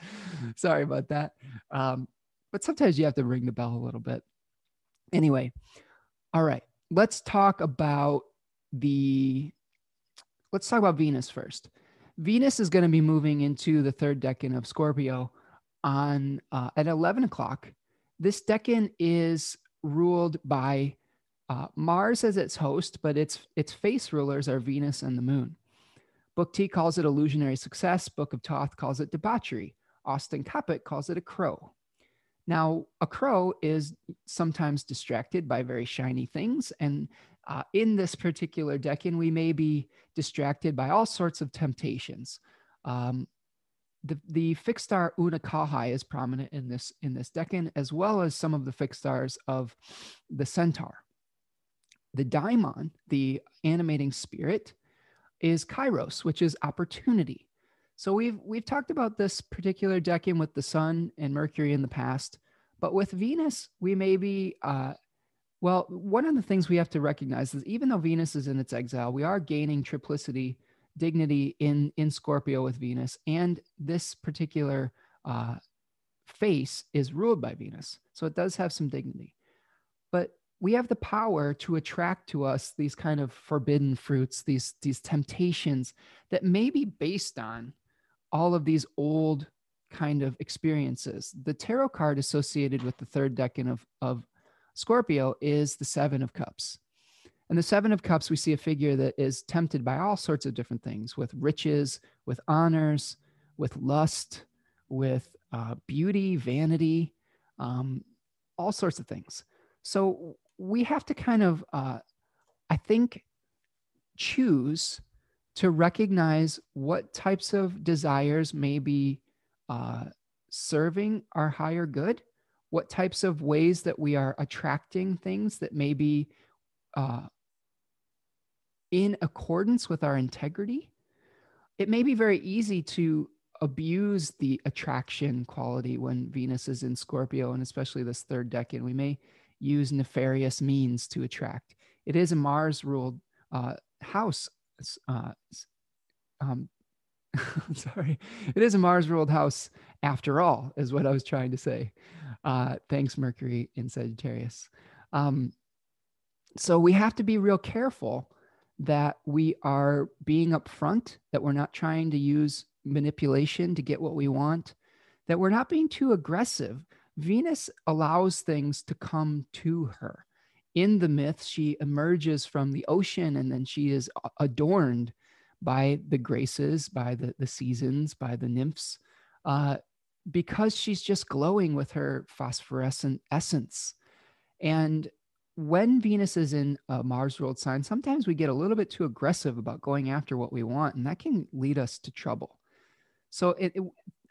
Sorry about that. Um, but sometimes you have to ring the bell a little bit. Anyway, all right, let's talk about the, let's talk about Venus first. Venus is going to be moving into the third decan of Scorpio on uh, at 11 o'clock this decan is ruled by uh, Mars as its host, but its its face rulers are Venus and the Moon. Book T calls it illusionary success. Book of Thoth calls it debauchery. Austin Coppock calls it a crow. Now, a crow is sometimes distracted by very shiny things, and uh, in this particular decan, we may be distracted by all sorts of temptations. Um, the, the fixed star Unukalhai is prominent in this in this decan, as well as some of the fixed stars of the centaur. The daimon, the animating spirit, is kairos, which is opportunity. So we've we've talked about this particular decan with the sun and Mercury in the past, but with Venus, we may be uh, well. One of the things we have to recognize is even though Venus is in its exile, we are gaining triplicity dignity in in Scorpio with Venus, and this particular uh, face is ruled by Venus, so it does have some dignity. But we have the power to attract to us these kind of forbidden fruits, these these temptations that may be based on all of these old kind of experiences. The tarot card associated with the third decan of of Scorpio is the Seven of Cups. And the Seven of Cups, we see a figure that is tempted by all sorts of different things with riches, with honors, with lust, with uh, beauty, vanity, um, all sorts of things. So we have to kind of, uh, I think, choose to recognize what types of desires may be uh, serving our higher good, what types of ways that we are attracting things that may be uh, in accordance with our integrity. It may be very easy to abuse the attraction quality when Venus is in Scorpio, and especially this third decan. We may use nefarious means to attract. It is a Mars ruled uh, house. Uh, um, sorry, it is a Mars ruled house after all, is what I was trying to say. Uh, thanks, Mercury in Sagittarius. Um, so we have to be real careful that we are being upfront, that we're not trying to use manipulation to get what we want, that we're not being too aggressive. Venus allows things to come to her. In the myth, she emerges from the ocean and then she is adorned by the graces, by the, the seasons, by the nymphs, uh, because she's just glowing with her phosphorescent essence. And when Venus is in a Mars ruled sign, sometimes we get a little bit too aggressive about going after what we want, and that can lead us to trouble. So, it, it,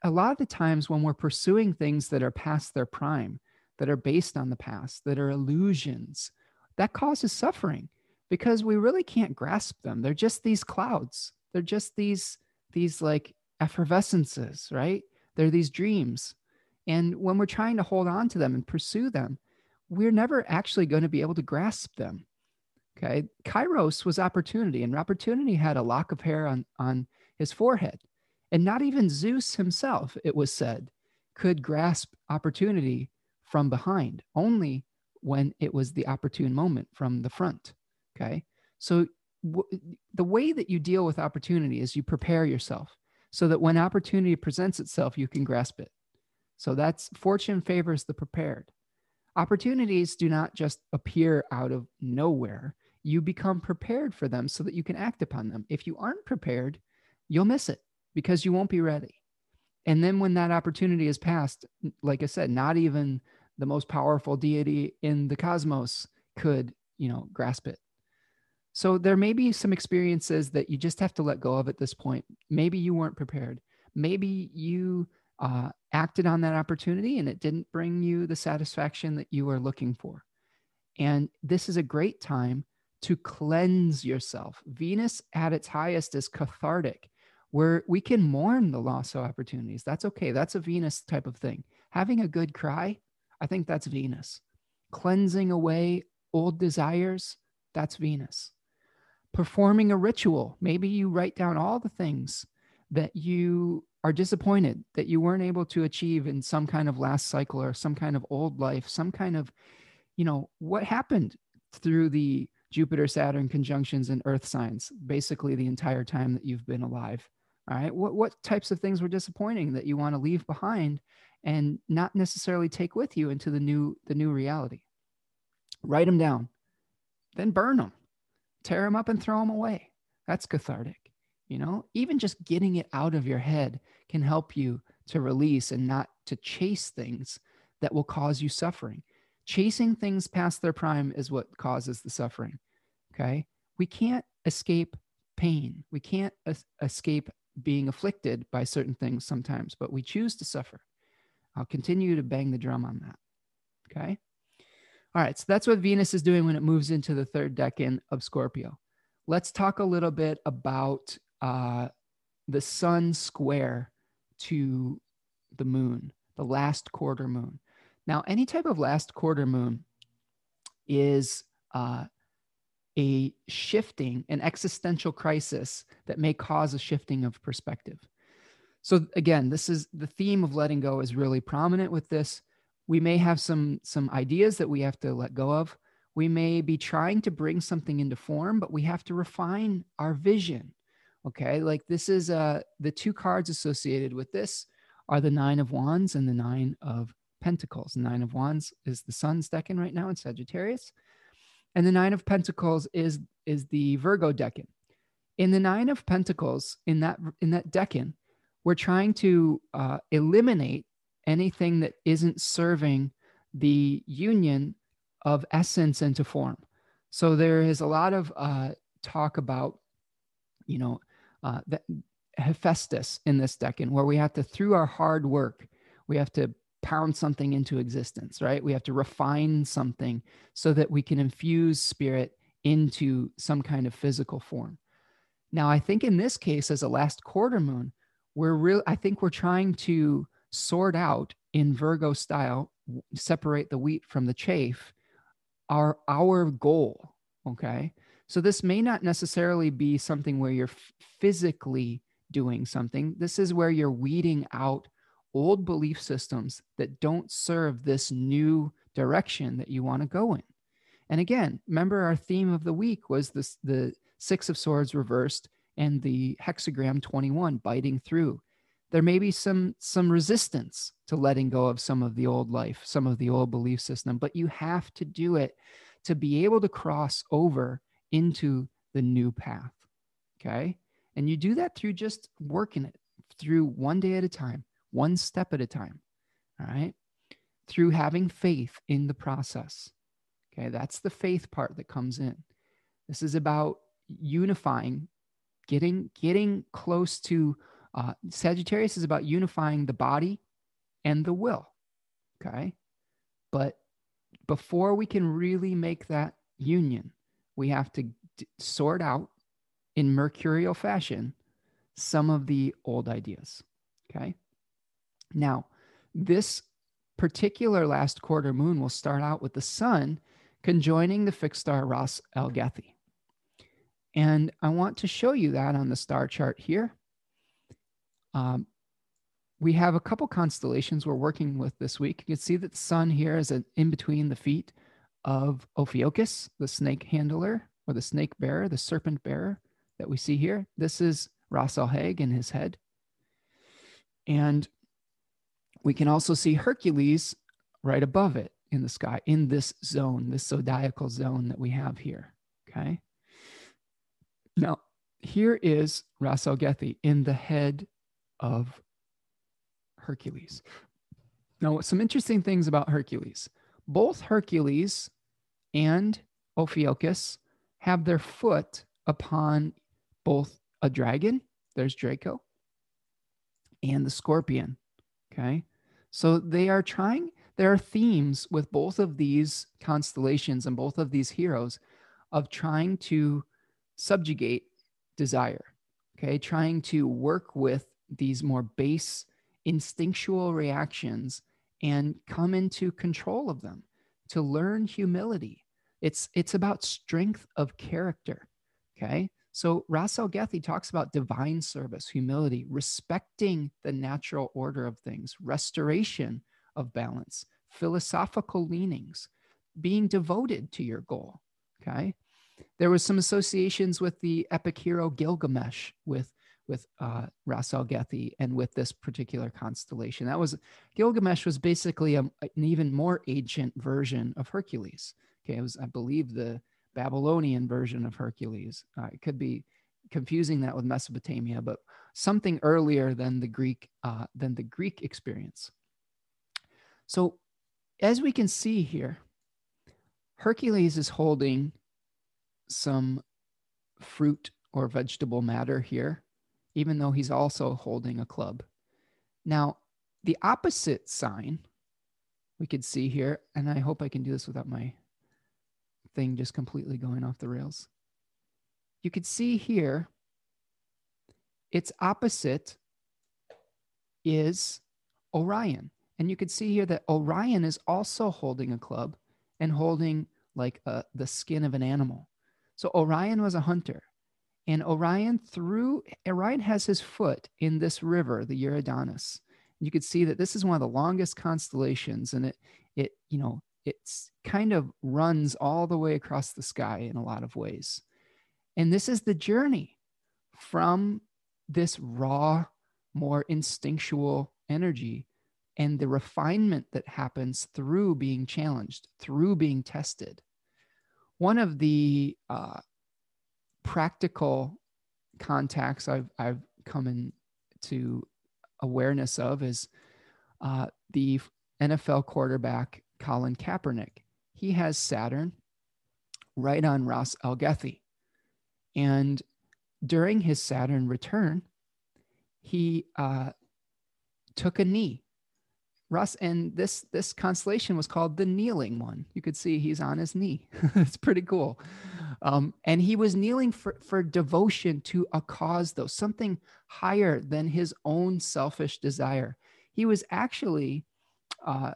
a lot of the times when we're pursuing things that are past their prime, that are based on the past, that are illusions, that causes suffering because we really can't grasp them. They're just these clouds. They're just these these like effervescences, right? They're these dreams. And when we're trying to hold on to them and pursue them, we're never actually going to be able to grasp them. Okay. Kairos was opportunity, and opportunity had a lock of hair on, on his forehead. And not even Zeus himself, it was said, could grasp opportunity from behind, only when it was the opportune moment from the front. Okay. So w- the way that you deal with opportunity is you prepare yourself so that when opportunity presents itself, you can grasp it. So that's fortune favors the prepared. Opportunities do not just appear out of nowhere. You become prepared for them so that you can act upon them. If you aren't prepared, you'll miss it because you won't be ready. And then when that opportunity is passed, like I said, not even the most powerful deity in the cosmos could, you know, grasp it. So there may be some experiences that you just have to let go of at this point. Maybe you weren't prepared. Maybe you uh, acted on that opportunity and it didn't bring you the satisfaction that you were looking for. And this is a great time to cleanse yourself. Venus at its highest is cathartic, where we can mourn the loss of opportunities. That's okay. That's a Venus type of thing. Having a good cry, I think that's Venus. Cleansing away old desires, that's Venus. Performing a ritual, maybe you write down all the things that you are disappointed that you weren't able to achieve in some kind of last cycle or some kind of old life, some kind of, you know, what happened through the Jupiter Saturn conjunctions and Earth signs, basically the entire time that you've been alive. All right. What, what types of things were disappointing that you want to leave behind and not necessarily take with you into the new, the new reality? Write them down, then burn them, tear them up and throw them away. That's cathartic. You know, even just getting it out of your head can help you to release and not to chase things that will cause you suffering. Chasing things past their prime is what causes the suffering. Okay. We can't escape pain. We can't es- escape being afflicted by certain things sometimes, but we choose to suffer. I'll continue to bang the drum on that. Okay. All right. So that's what Venus is doing when it moves into the third decan of Scorpio. Let's talk a little bit about uh, the sun square to the moon, the last quarter moon. Now, any type of last quarter moon is uh, a shifting, an existential crisis that may cause a shifting of perspective. So again, this is the theme of letting go is really prominent with this. We may have some some ideas that we have to let go of. We may be trying to bring something into form, but we have to refine our vision. Okay, like this is uh the two cards associated with this are the nine of wands and the nine of pentacles. Nine of wands is the sun's decan right now in Sagittarius, and the nine of pentacles is is the Virgo decan. In the nine of pentacles, in that in that decan, we're trying to uh, eliminate anything that isn't serving the union of essence into form. So there is a lot of uh, talk about, you know, uh, Hephaestus in this decan, where we have to, through our hard work, we have to pound something into existence, right? We have to refine something so that we can infuse spirit into some kind of physical form. Now, I think in this case, as a last quarter moon, we're real. I think we're trying to sort out in Virgo style, separate the wheat from the chaff, our our goal. Okay, so this may not necessarily be something where you're physically doing something. This is where you're weeding out old belief systems that don't serve this new direction that you want to go in. And again, remember our theme of the week was this the six of swords reversed and the hexagram 21 biting through. There may be some some resistance to letting go of some of the old life some of the old belief system but you have to do it to be able to cross over into the new path okay? And you do that through just working it through one day at a time one step at a time all right? Through having faith in the process okay? That's the faith part that comes in. This is about unifying, getting getting close to uh, Sagittarius is about unifying the body and the will. Okay, but before we can really make that union, we have to d- sort out in mercurial fashion some of the old ideas. Okay. Now, this particular last quarter moon will start out with the sun conjoining the fixed star Ras Algethi. And I want to show you that on the star chart here. Um, we have a couple constellations we're working with this week. You can see that the sun here is in between the feet of Ophiuchus, the snake handler or the snake bearer, the serpent bearer that we see here. This is Ras Hag in his head. And we can also see Hercules right above it in the sky in this zone, this zodiacal zone that we have here. Okay. Now, here is Ras Gethi in the head of Hercules. Now, some interesting things about Hercules. Both Hercules and Ophiuchus have their foot upon both a dragon, there's Draco, and the scorpion. Okay. So they are trying, there are themes with both of these constellations and both of these heroes of trying to subjugate desire. Okay. Trying to work with these more base instinctual reactions and come into control of them to learn humility. It's, it's about strength of character. Okay. So Ras Gethi talks about divine service, humility, respecting the natural order of things, restoration of balance, philosophical leanings, being devoted to your goal. Okay. There was some associations with the epic hero Gilgamesh with with uh, Ras Algethi and with this particular constellation. That was Gilgamesh was basically a, an even more ancient version of Hercules. Okay, it was I believe the Babylonian version of Hercules. Uh, it could be confusing that with Mesopotamia, but something earlier than the Greek uh, than the Greek experience. So, as we can see here, Hercules is holding some fruit or vegetable matter here, even though he's also holding a club. Now, the opposite sign we could see here, and I hope I can do this without my thing just completely going off the rails. You could see here, its opposite is Orion. And you could see here that Orion is also holding a club and holding like a, uh, the skin of an animal. So Orion was a hunter. And Orion through Orion has his foot in this river, the Eridanus. You could see that this is one of the longest constellations, and it it you know it's kind of runs all the way across the sky in a lot of ways. And this is the journey from this raw, more instinctual energy and the refinement that happens through being challenged, through being tested one of the uh, practical contacts I've, I've come into awareness of is uh, the NFL quarterback Colin Kaepernick. He has Saturn right on Ras Algethi. And during his Saturn return, he uh, took a knee. Russ, and this this constellation was called the kneeling one. You could see he's on his knee. it's pretty cool. Um, and he was kneeling for, for devotion to a cause, though, something higher than his own selfish desire. He was actually uh,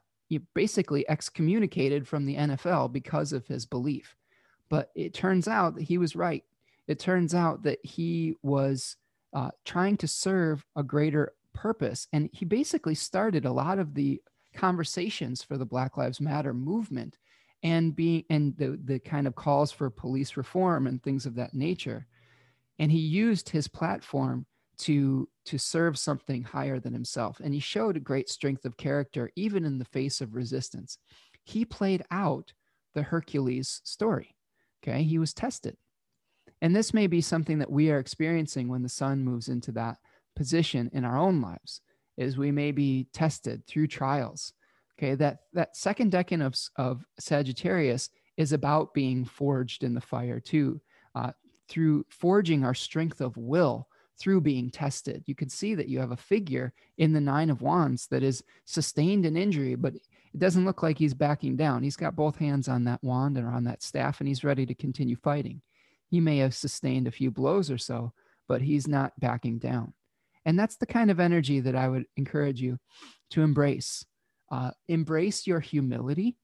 basically excommunicated from the NFL because of his belief. But it turns out that he was right. It turns out that he was uh, trying to serve a greater purpose. And he basically started a lot of the conversations for the Black Lives Matter movement and being and the, the kind of calls for police reform and things of that nature. And he used his platform to to serve something higher than himself. And he showed a great strength of character, even in the face of resistance. He played out the Hercules story. Okay. He was tested. And this may be something that we are experiencing when the sun moves into that position in our own lives, is we may be tested through trials. Okay. That that second decan of, of Sagittarius is about being forged in the fire too, uh, through forging our strength of will through being tested. You can see that you have a figure in the Nine of Wands that is sustained an injury, but it doesn't look like he's backing down. He's got both hands on that wand and on that staff, and he's ready to continue fighting. He may have sustained a few blows or so, but he's not backing down. And that's the kind of energy that I would encourage you to embrace. Uh, embrace your humility.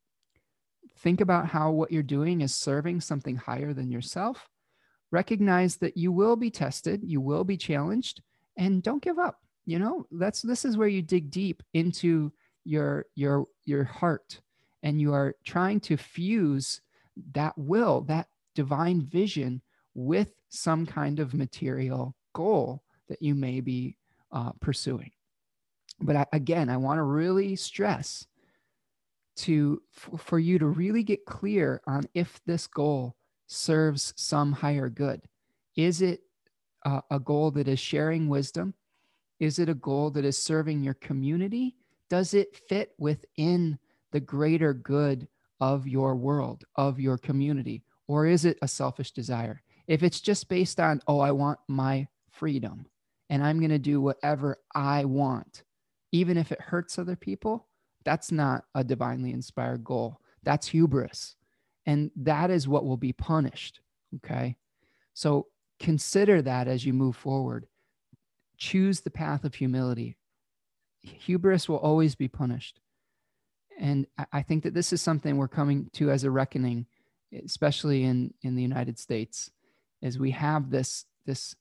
Think about how what you're doing is serving something higher than yourself recognize that you will be tested, you will be challenged, and don't give up. You know, that's this is where you dig deep into your your your heart and you are trying to fuse that will, that divine vision with some kind of material goal that you may be uh, pursuing. But I, again, I want to really stress to f- for you to really get clear on if this goal serves some higher good? Is it uh, a goal that is sharing wisdom? Is it a goal that is serving your community? Does it fit within the greater good of your world, of your community? Or is it a selfish desire? If it's just based on, oh, I want my freedom and I'm going to do whatever I want, even if it hurts other people, that's not a divinely inspired goal. That's hubris. And that is what will be punished. Okay. So consider that as you move forward. Choose the path of humility. Hubris will always be punished. And I think that this is something we're coming to as a reckoning, especially in, in the United States, as we have this, this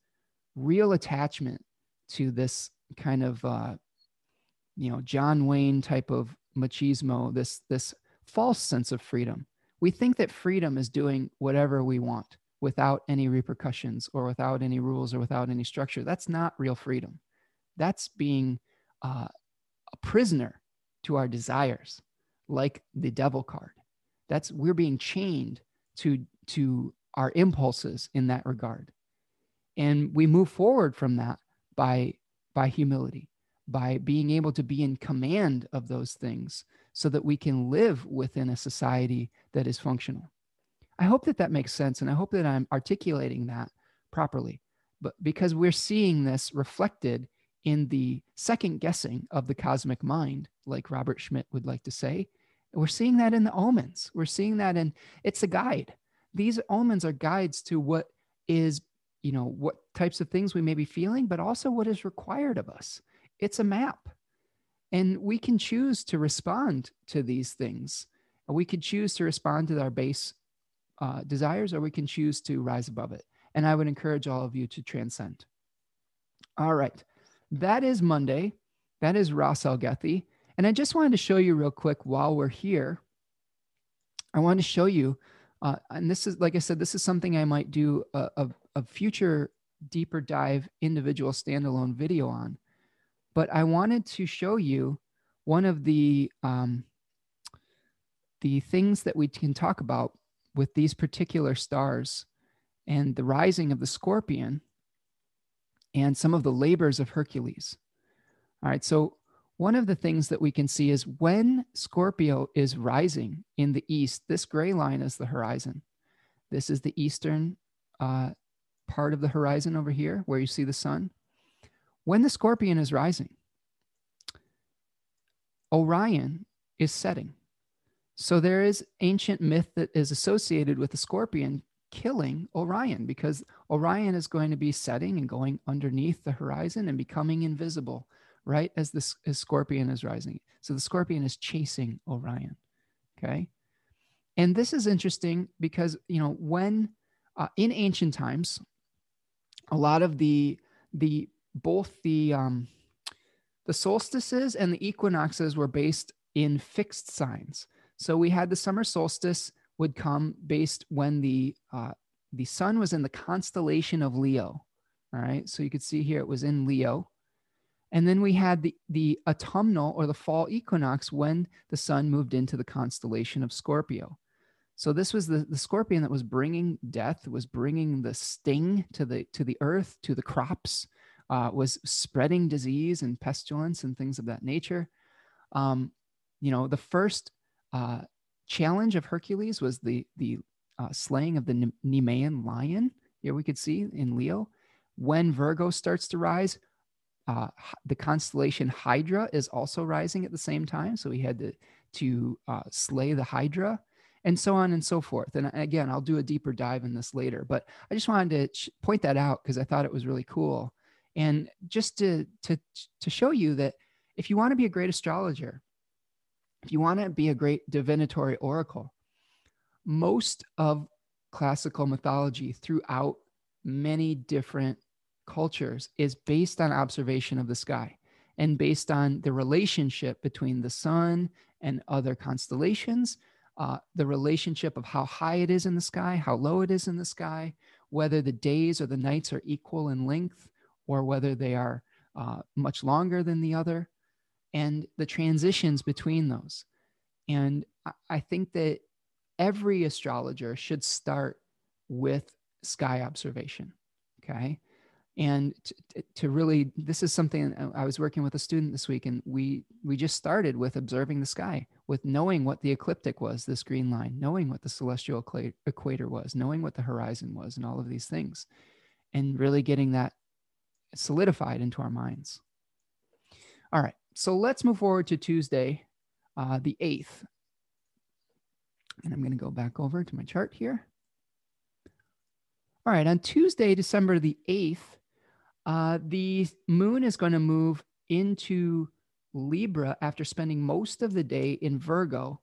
real attachment to this kind of, uh, you know, John Wayne type of machismo, this, this false sense of freedom we think that freedom is doing whatever we want without any repercussions or without any rules or without any structure. That's not real freedom. That's being uh, a prisoner to our desires, like the devil card. That's we're being chained to to our impulses in that regard, and we move forward from that by by humility, by being able to be in command of those things so that we can live within a society that is functional. I hope that that makes sense. And I hope that I'm articulating that properly. But because we're seeing this reflected in the second guessing of the cosmic mind, like Robert Schmidt would like to say, we're seeing that in the omens. We're seeing that in it's a guide. These omens are guides to what is, you know, what types of things we may be feeling, but also what is required of us. It's a map. And we can choose to respond to these things. We could choose to respond to our base uh, desires, or we can choose to rise above it. And I would encourage all of you to transcend. All right. That is Monday. That is Ras Algethi. And I just wanted to show you real quick while we're here. I want to show you, uh, and this is, like I said, this is something I might do a, a, a future deeper dive individual standalone video on but I wanted to show you one of the um, the things that we can talk about with these particular stars and the rising of the scorpion and some of the labors of Hercules. All right, so one of the things that we can see is when Scorpio is rising in the east, this gray line is the horizon. This is the eastern uh, part of the horizon over here where you see the sun, when the scorpion is rising, Orion is setting. So there is ancient myth that is associated with the scorpion killing Orion because Orion is going to be setting and going underneath the horizon and becoming invisible right as the as scorpion is rising. So the scorpion is chasing Orion. Okay. And this is interesting because, you know, when uh, in ancient times, a lot of the, the, both the, um, the solstices and the equinoxes were based in fixed signs. So we had the summer solstice would come based when the uh, the sun was in the constellation of Leo. All right, so you could see here it was in Leo, and then we had the the autumnal or the fall equinox when the sun moved into the constellation of Scorpio. So this was the, the scorpion that was bringing death, was bringing the sting to the to the earth, to the crops, uh, was spreading disease and pestilence and things of that nature. Um, you know, the first uh, challenge of Hercules was the the uh, slaying of the Nemean lion. Here we could see in Leo. When Virgo starts to rise, uh, the constellation Hydra is also rising at the same time. So he had to to uh, slay the Hydra and so on and so forth. And uh, again, I'll do a deeper dive in this later, but I just wanted to point that out because I thought it was really cool. And just to, to, to show you that if you want to be a great astrologer, if you want to be a great divinatory oracle, most of classical mythology throughout many different cultures is based on observation of the sky and based on the relationship between the sun and other constellations uh, the relationship of how high it is in the sky, how low it is in the sky, whether the days or the nights are equal in length or whether they are uh, much longer than the other, and the transitions between those. And I think that every astrologer should start with sky observation. Okay and to, to, really this is something uh, i was working with a student this week and we we just started with observing the sky with knowing what the ecliptic was this green line knowing what the celestial equator was knowing what the horizon was and all of these things and really getting that solidified into our minds. All right so let's move forward to tuesday uh, the 8th and i'm going to go back over to my chart here. All right, on Tuesday, December the 8th, uh, the moon is going to move into Libra after spending most of the day in Virgo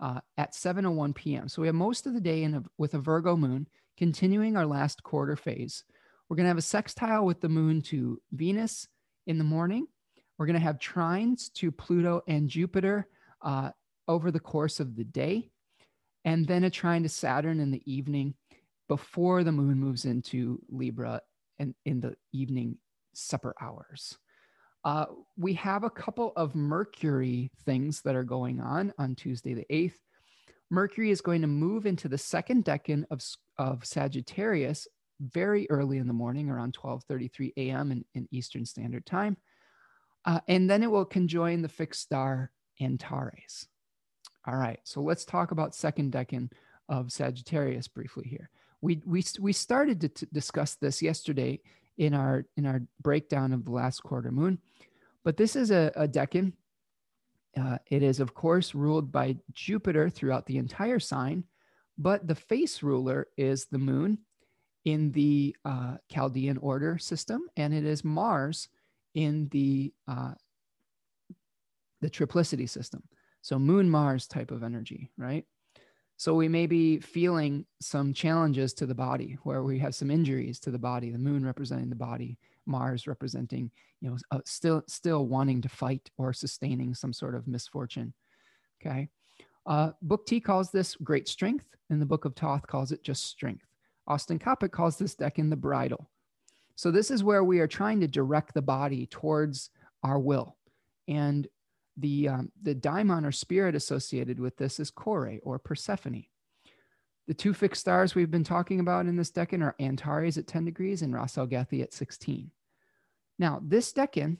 uh, at 7:01 p.m. So we have most of the day in a, with a Virgo moon, continuing our last quarter phase. We're going to have a sextile with the moon to Venus in the morning. We're going to have trines to Pluto and Jupiter uh, over the course of the day, and then a trine to Saturn in the evening before the moon moves into Libra and in the evening supper hours. Uh, we have a couple of Mercury things that are going on on Tuesday, the 8th. Mercury is going to move into the second decan of, of Sagittarius very early in the morning, around 12:33 a.m. In, in, Eastern Standard Time, uh, and then it will conjoin the fixed star Antares. All right, so let's talk about second decan of Sagittarius briefly here we we we started to t- discuss this yesterday in our in our breakdown of the last quarter moon, but this is a, a decan. Uh, it is of course ruled by Jupiter throughout the entire sign, but the face ruler is the moon in the uh, Chaldean order system, and it is Mars in the uh, the triplicity system. So Moon Mars type of energy, right? So we may be feeling some challenges to the body where we have some injuries to the body, the moon representing the body, Mars representing, you know, uh, still still wanting to fight or sustaining some sort of misfortune. Okay. Uh, book T calls this great strength, and the book of Thoth calls it just strength. Austin Coppock calls this decan the bridle. So this is where we are trying to direct the body towards our will. And the, um, the daimon or spirit associated with this is Kore or Persephone. The two fixed stars we've been talking about in this decan are Antares at 10 degrees and Ras Algethi at 16. Now, this decan,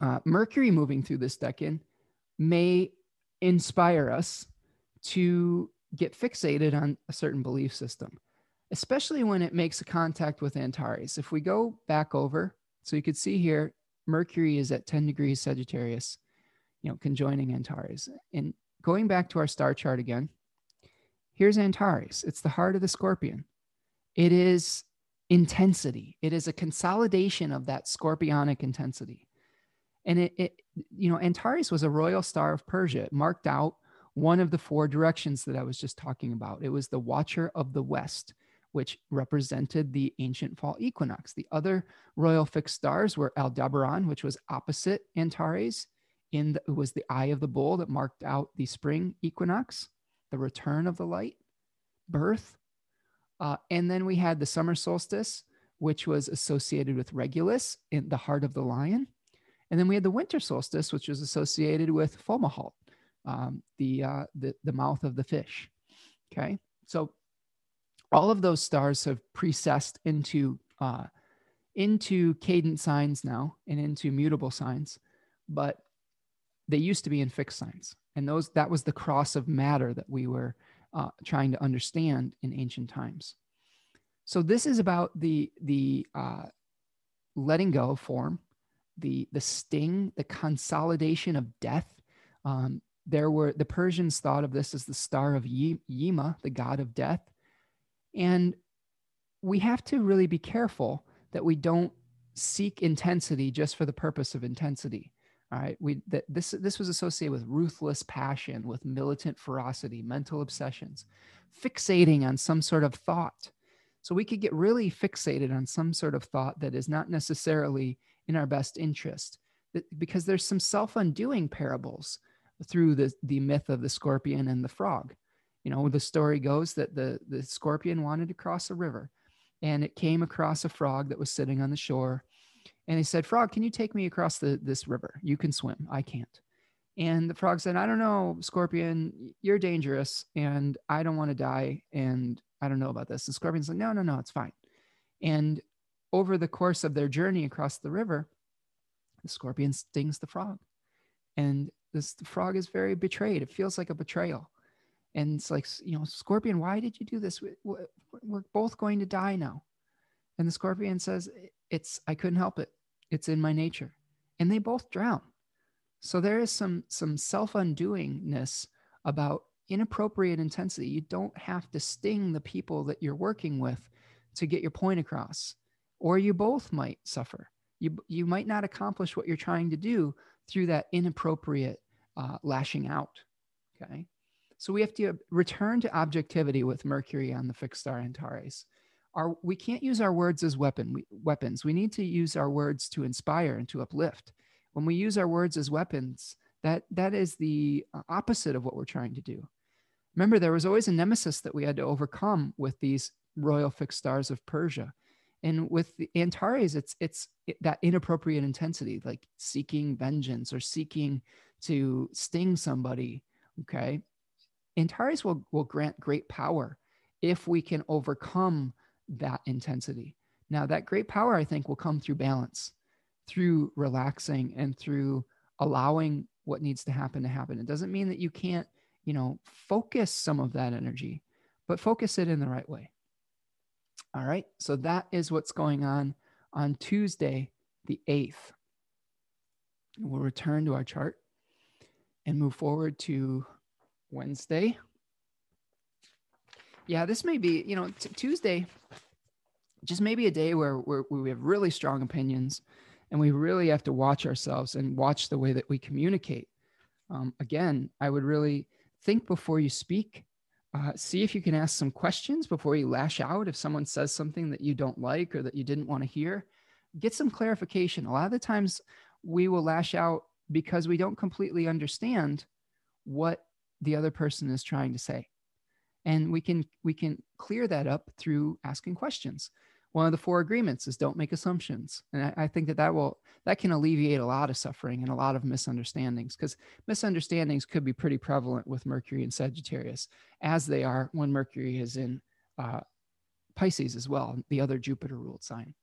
uh, Mercury moving through this decan, may inspire us to get fixated on a certain belief system. especially when it makes a contact with Antares. If we go back over, so you could see here, Mercury is at 10 degrees Sagittarius, you know, conjoining Antares. And going back to our star chart again, here's Antares. It's the heart of the scorpion. It is intensity. It is a consolidation of that scorpionic intensity. And it, it you know, Antares was a royal star of Persia. It marked out one of the four directions that I was just talking about. It was the watcher of the west, which represented the ancient fall equinox. The other royal fixed stars were Aldebaran, which was opposite Antares. In the, it was the eye of the bull that marked out the spring equinox, the return of the light, birth. Uh, and then we had the summer solstice, which was associated with Regulus in the heart of the lion. And then we had the winter solstice, which was associated with Fomalhaut, um, the, uh, the, the mouth of the fish. Okay. So all of those stars have precessed into, uh, into cadent signs now and into mutable signs, but they used to be in fixed signs. And those, that was the cross of matter that we were uh, trying to understand in ancient times. So this is about the, the uh, letting go of form, the, the sting, the consolidation of death, um, there were the Persians thought of this as the star of Yima, the god of death. And we have to really be careful that we don't seek intensity just for the purpose of intensity. All right. We that this this was associated with ruthless passion, with militant ferocity, mental obsessions, fixating on some sort of thought. So we could get really fixated on some sort of thought that is not necessarily in our best interest. Because there's some self-undoing parables through the, the myth of the scorpion and the frog. You know, the story goes that the, the scorpion wanted to cross a river and it came across a frog that was sitting on the shore. And he said, Frog, can you take me across the, this river? You can swim. I can't. And the frog said, I don't know, Scorpion, you're dangerous and I don't want to die. And I don't know about this. And Scorpion's like, No, no, no, it's fine. And over the course of their journey across the river, the scorpion stings the frog. And this frog is very betrayed. It feels like a betrayal. And it's like, you know, Scorpion, why did you do this? We're both going to die now. And the Scorpion says, It's, I couldn't help it. It's in my nature. And they both drown. So there is some, some self undoingness about inappropriate intensity. You don't have to sting the people that you're working with to get your point across, or you both might suffer. You, you might not accomplish what you're trying to do through that inappropriate uh, lashing out. Okay. So we have to return to objectivity with Mercury on the fixed star Antares. Our, we can't use our words as weapon, we, weapons. We need to use our words to inspire and to uplift. When we use our words as weapons, that, that is the uh, opposite of what we're trying to do. Remember, there was always a nemesis that we had to overcome with these royal fixed stars of Persia. And with the Antares, it's it's that inappropriate intensity, like seeking vengeance or seeking to sting somebody. Okay. Antares will, will grant great power if we can overcome that intensity. Now, that great power, I think, will come through balance, through relaxing, and through allowing what needs to happen to happen. It doesn't mean that you can't, you know, focus some of that energy, but focus it in the right way. All right. So that is what's going on on Tuesday, the 8th. We'll return to our chart and move forward to Wednesday. Yeah, this may be, you know, t- Tuesday, just maybe a day where, we have really strong opinions and we really have to watch ourselves and watch the way that we communicate. Um, again, I would really think before you speak. Uh, see if you can ask some questions before you lash out. If someone says something that you don't like or that you didn't want to hear, get some clarification. A lot of the times we will lash out because we don't completely understand what the other person is trying to say and we can we can clear that up through asking questions one of the four agreements is don't make assumptions and I, I, think that that will that can alleviate a lot of suffering and a lot of misunderstandings because misunderstandings could be pretty prevalent with mercury and sagittarius as they are when mercury is in uh, pisces as well the other jupiter ruled sign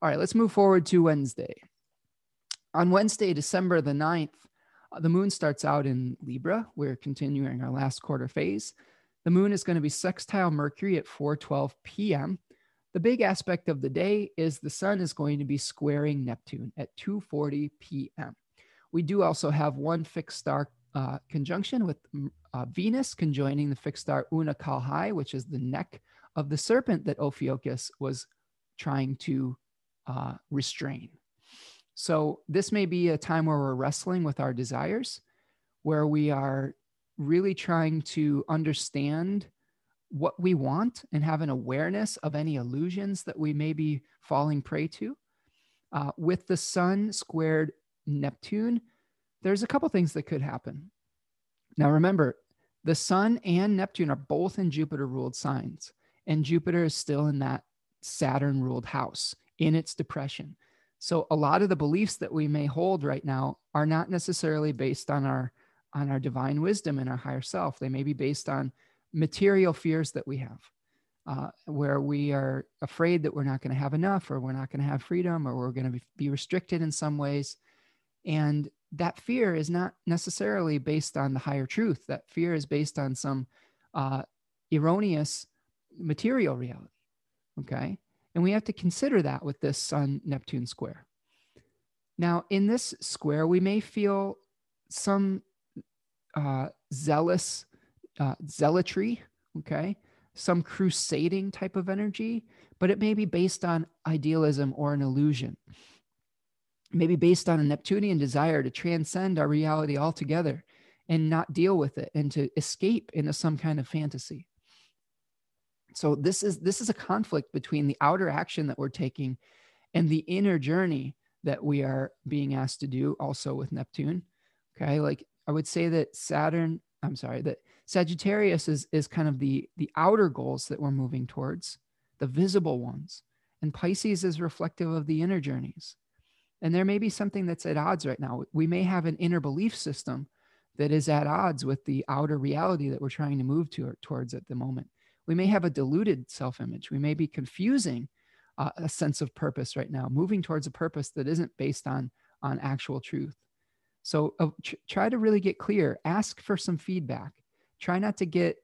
all right let's move forward to wednesday on Wednesday, December the 9th, uh, the moon starts out in Libra. We're continuing our last quarter phase. The moon is going to be sextile Mercury at 4:12 p.m. The big aspect of the day is the sun is going to be squaring Neptune at 2:40 p.m. We do also have one fixed star uh, conjunction with uh, Venus conjoining the fixed star Unukalhai, which is the neck of the serpent that Ophiuchus was trying to uh, restrain. So, this may be a time where we're wrestling with our desires, where we are really trying to understand what we want and have an awareness of any illusions that we may be falling prey to. Uh, with the sun squared Neptune, there's a couple things that could happen. Now, remember, the sun and Neptune are both in Jupiter ruled signs, and Jupiter is still in that Saturn ruled house in its depression. So a lot of the beliefs that we may hold right now are not necessarily based on our on our divine wisdom and our higher self. They may be based on material fears that we have, uh, where we are afraid that we're not going to have enough, or we're not going to have freedom, or we're going to be restricted in some ways. And that fear is not necessarily based on the higher truth. That fear is based on some uh, erroneous material reality. Okay. And we have to consider that with this Sun Neptune square. Now, in this square, we may feel some uh, zealous uh, zealotry, okay, some crusading type of energy, but it may be based on idealism or an illusion maybe based on a Neptunian desire to transcend our reality altogether and not deal with it and to escape into some kind of fantasy. So this is this is a conflict between the outer action that we're taking and the inner journey that we are being asked to do also with Neptune. Okay? Like I would say that Saturn, I'm sorry, that Sagittarius is is kind of the the outer goals that we're moving towards, the visible ones. And Pisces is reflective of the inner journeys. And there may be something that's at odds right now. We may have an inner belief system that is at odds with the outer reality that we're trying to move to, towards at the moment. We may have a diluted self image. We may be confusing uh, a sense of purpose right now, moving towards a purpose that isn't based on, on actual truth. So uh, ch- try to really get clear, ask for some feedback. Try not to get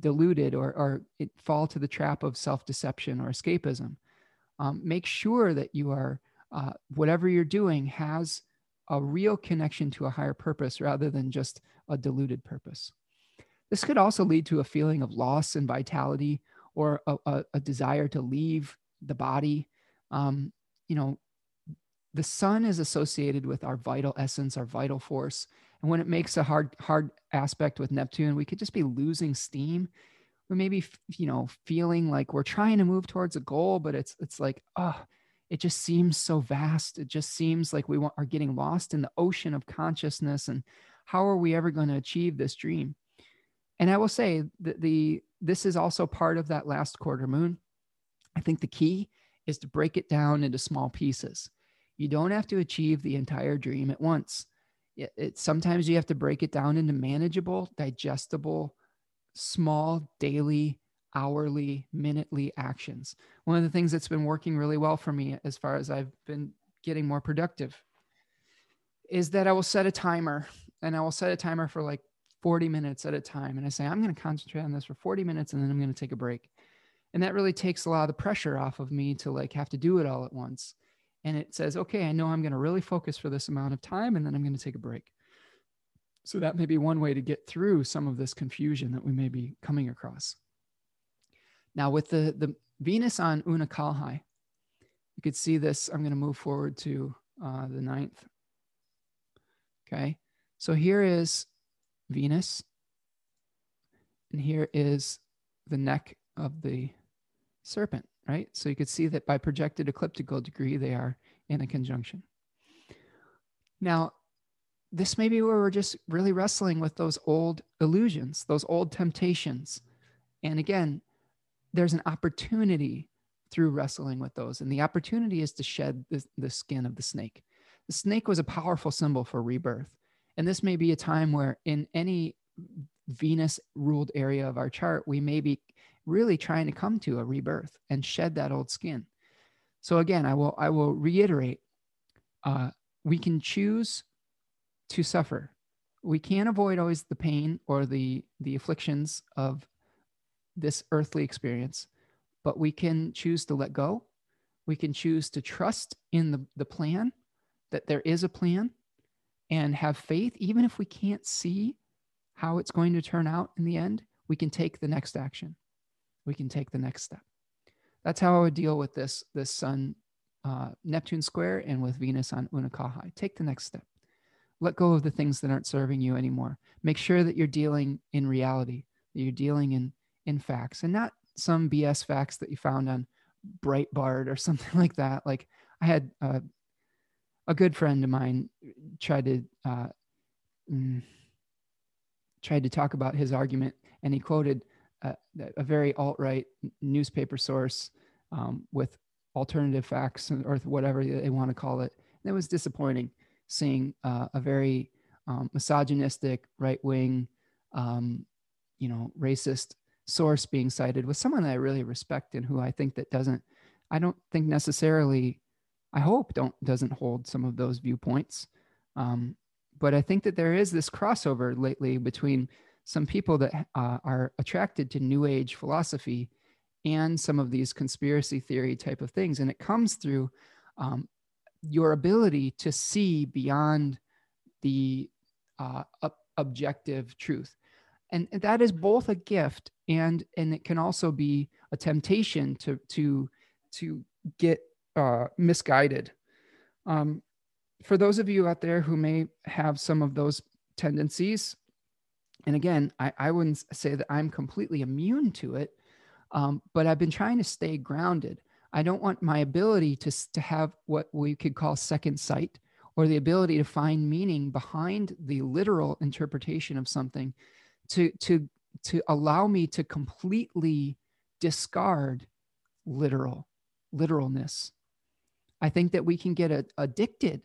deluded or, or fall to the trap of self deception or escapism. Um, make sure that you are uh, whatever you're doing has a real connection to a higher purpose rather than just a diluted purpose. This could also lead to a feeling of loss and vitality or a, a, a desire to leave the body. Um, you know, the sun is associated with our vital essence, our vital force. And when it makes a hard, hard aspect with Neptune, we could just be losing steam. We may be, you know, feeling like we're trying to move towards a goal, but it's, it's like, oh, it just seems so vast. It just seems like we want, are getting lost in the ocean of consciousness. And how are we ever going to achieve this dream? And I will say that the this is also part of that last quarter moon. I think the key is to break it down into small pieces. You don't have to achieve the entire dream at once. It, it, sometimes you have to break it down into manageable, digestible, small daily hourly, minutely actions. One of the things that's been working really well for me as far as I've been getting more productive is that I will set a timer and I will set a timer for like 40 minutes at a time. And I say, I'm going to concentrate on this for 40 minutes and then I'm going to take a break. And that really takes a lot of the pressure off of me to like have to do it all at once. And it says, okay, I know I'm going to really focus for this amount of time and then I'm going to take a break. So that may be one way to get through some of this confusion that we may be coming across. Now with the, the Venus on Unukalhai, you could see this. I'm going to move forward to uh, the ninth. Okay. So here is Venus. And here is the neck of the serpent, right? So you could see that by projected ecliptical degree, they are in a conjunction. Now, this may be where we're just really wrestling with those old illusions, those old temptations. And again, there's an opportunity through wrestling with those. And the opportunity is to shed the, the skin of the snake. The snake was a powerful symbol for rebirth. And this may be a time where, in any Venus ruled area of our chart, we may be really trying to come to a rebirth and shed that old skin. So again, I will I will reiterate: uh, we can choose to suffer. We can't avoid always the pain or the the afflictions of this earthly experience, but we can choose to let go. We can choose to trust in the, the plan, that there is a plan, and have faith, even if we can't see how it's going to turn out in the end, we can take the next action. We can take the next step. That's how I would deal with this, this sun uh, Neptune square and with Venus on Unukalhai. Take the next step. Let go of the things that aren't serving you anymore. Make sure that you're dealing in reality, that you're dealing in, in facts and not some BS facts that you found on Breitbart or something like that. Like I had a, a good friend of mine tried to uh, mm, tried to talk about his argument, and he quoted a, a very alt right newspaper source um, with alternative facts or whatever they want to call it. And it was disappointing seeing uh, a very um, misogynistic, right wing, um, you know, racist source being cited with someone I really respect and who I think that doesn't, I don't think necessarily, I hope don't doesn't hold some of those viewpoints. Um, but I think that there is this crossover lately between some people that uh, are attracted to New Age philosophy and some of these conspiracy theory type of things. And it comes through um, your ability to see beyond the uh, objective truth. And, and that is both a gift and and it can also be a temptation to to to get uh, misguided. Um, for those of you out there who may have some of those tendencies, and again, I, I wouldn't say that I'm completely immune to it, um, but I've been trying to stay grounded. I don't want my ability to, to have what we could call second sight or the ability to find meaning behind the literal interpretation of something to, to, to allow me to completely discard literal literalness. I think that we can get a, addicted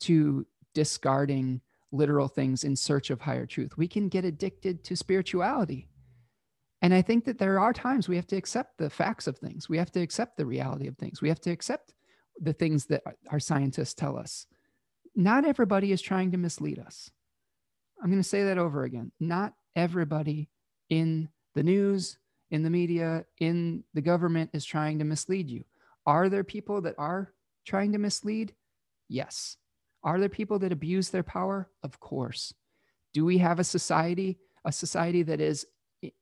to discarding literal things in search of higher truth. We can get addicted to spirituality and I think that there are times we have to accept the facts of things. We have to accept the reality of things. We have to accept the things that our scientists tell us. Not everybody is trying to mislead us. I'm going to say that over again. Not everybody in the news, in the media, in the government is trying to mislead you. Are there people that are trying to mislead? Yes. Are there people that abuse their power? Of course. Do we have a society, a society that is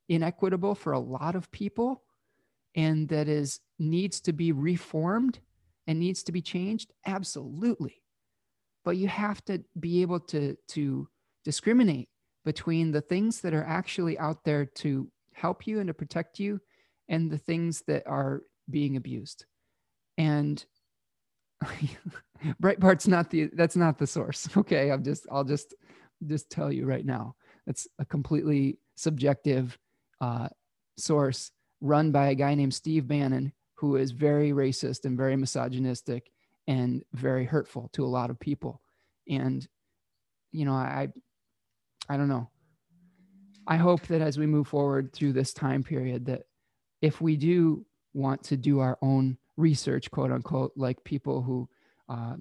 inequitable for a lot of people and that is needs to be reformed and needs to be changed absolutely but you have to be able to to discriminate between the things that are actually out there to help you and to protect you and the things that are being abused and breitbart's not the that's not the source okay i'm just i'll just just tell you right now that's a completely subjective uh, source run by a guy named Steve Bannon, who is very racist and very misogynistic and very hurtful to a lot of people. And, you know, I, I don't know. I hope that as we move forward through this time period, that if we do want to do our own research, quote unquote, like people who uh,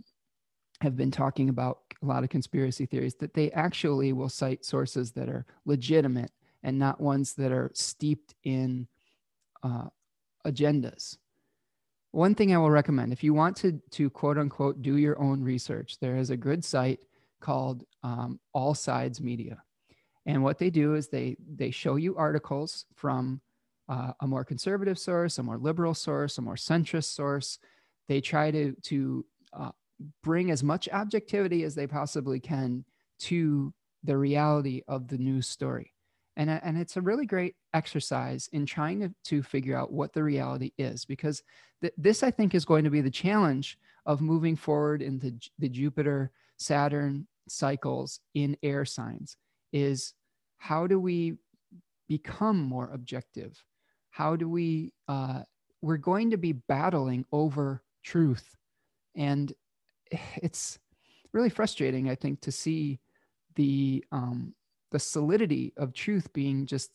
have been talking about a lot of conspiracy theories, that they actually will cite sources that are legitimate and not ones that are steeped in uh, agendas. One thing I will recommend if you want to, to quote unquote do your own research, there is a good site called um, All Sides Media. And what they do is they, they show you articles from uh, a more conservative source, a more liberal source, a more centrist source. They try to, to uh, bring as much objectivity as they possibly can to the reality of the news story. And, and it's a really great exercise in trying to, to figure out what the reality is, because th- this, I think, is going to be the challenge of moving forward into the Jupiter Saturn cycles in air signs is how do we become more objective? How do we, uh, we're going to be battling over truth. And it's really frustrating, I think, to see the um, the solidity of truth being just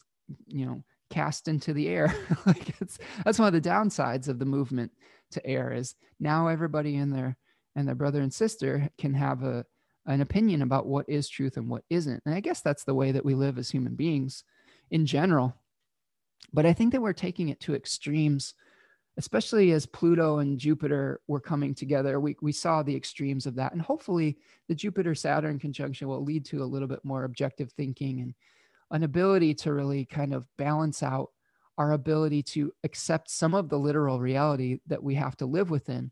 you know cast into the air. Like it's that's one of the downsides of the movement to air is now everybody and their and their brother and sister can have a an opinion about what is truth and what isn't. And i guess that's the way that we live as human beings in general But I think that we're taking it to extremes, especially as Pluto and Jupiter were coming together. We, we saw the extremes of that. And hopefully, the Jupiter Saturn conjunction will lead to a little bit more objective thinking and an ability to really kind of balance out our ability to accept some of the literal reality that we have to live within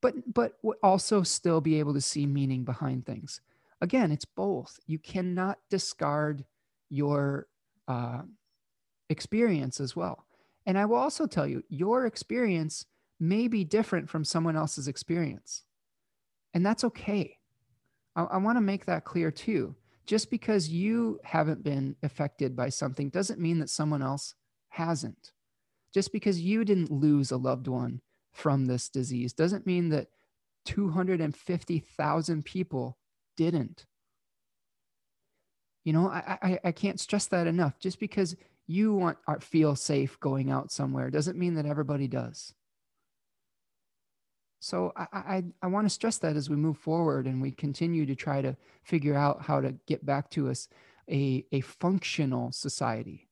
but but also still be able to see meaning behind things again it's both you cannot discard your uh, experience as well and i will also tell you your experience may be different from someone else's experience and that's okay i, I want to make that clear too just because you haven't been affected by something doesn't mean that someone else hasn't. Just because you didn't lose a loved one from this disease doesn't mean that 250,000 people didn't. You know, I, I, I can't stress that enough. Just because you want uh, feel safe going out somewhere doesn't mean that everybody does. So I, I, I want to stress that as we move forward and we continue to try to figure out how to get back to us a, a functional society.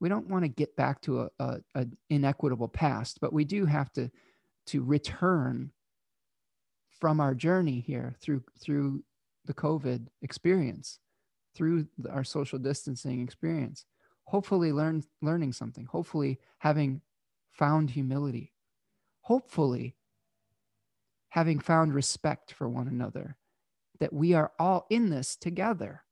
We don't want to get back to a, a, a inequitable past, but we do have to to return from our journey here through through the COVID experience, through our social distancing experience. Hopefully, learn learning something. Hopefully, having found humility. Hopefully, having found respect for one another, that we are all in this together.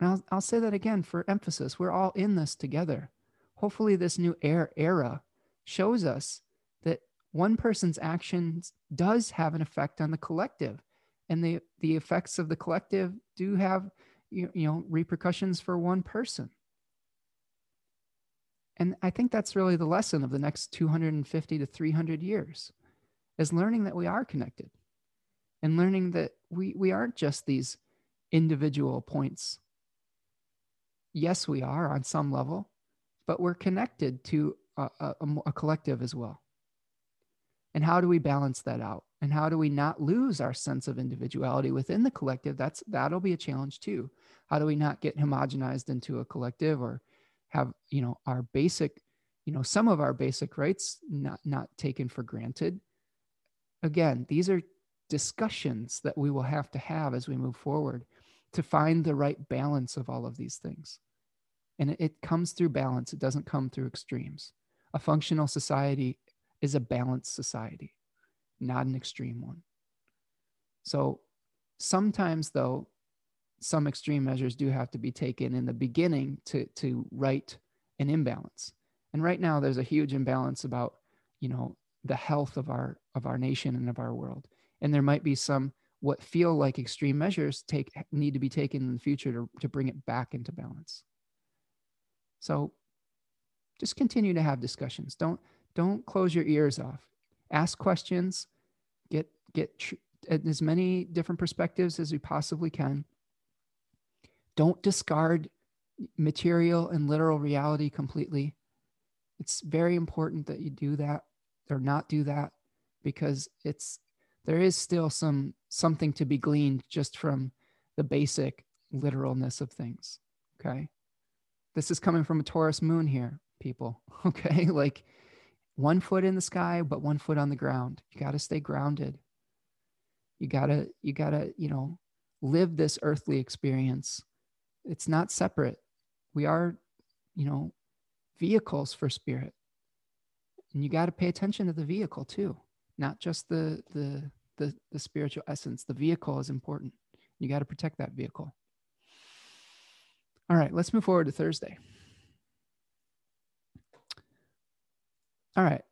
And I'll, I'll say that again for emphasis. We're all in this together. Hopefully, this new era shows us that one person's actions does have an effect on the collective. And the, the effects of the collective do have you, you know repercussions for one person. And I think that's really the lesson of the next 250 to 300 years is learning that we are connected and learning that we, we aren't just these individual points. Yes, we are on some level, but we're connected to a, a, a collective as well. And how do we balance that out? And how do we not lose our sense of individuality within the collective? That's that'll be a challenge too. How do we not get homogenized into a collective or have you know our basic you know some of our basic rights not not taken for granted? Again these are discussions that we will have to have as we move forward to find the right balance of all of these things. And it, comes through balance. It doesn't come through extremes. A functional society is a balanced society not an extreme one so sometimes though some extreme measures do have to be taken in the beginning to to right an imbalance. And right now there's a huge imbalance about, you know, the health of our of our nation and of our world. And there might be some what feel like extreme measures take need to be taken in the future to, to bring it back into balance. So just continue to have discussions. Don't don't close your ears off. Ask questions. Get get tr- uh, as many different perspectives as we possibly can don't discard material and literal reality completely. It's very important that you do that or not do that because it's there is still some something to be gleaned just from the basic literalness of things. Okay. This is coming from a Taurus moon here, people. Okay. Like one foot in the sky, but one foot on the ground. You got to stay grounded. You got to, you got to, you know, live this earthly experience it's not separate. We are, you know, vehicles for spirit. And you got to pay attention to the vehicle too, not just the the the, the spiritual essence. The vehicle is important. You got to protect that vehicle. All right, let's move forward to Thursday. All right.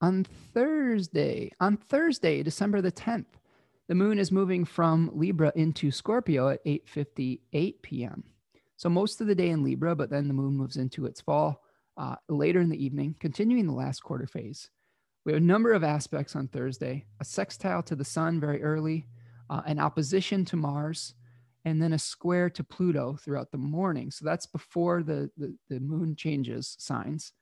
On Thursday, on Thursday, December the 10th, the moon is moving from Libra into Scorpio at 8:58 p.m. So most of the day in Libra, but then the moon moves into its fall uh, later in the evening, continuing the last quarter phase. We have a number of aspects on Thursday: a sextile to the Sun very early, uh, an opposition to Mars, and then a square to Pluto throughout the morning. So that's before the, the, the moon changes signs.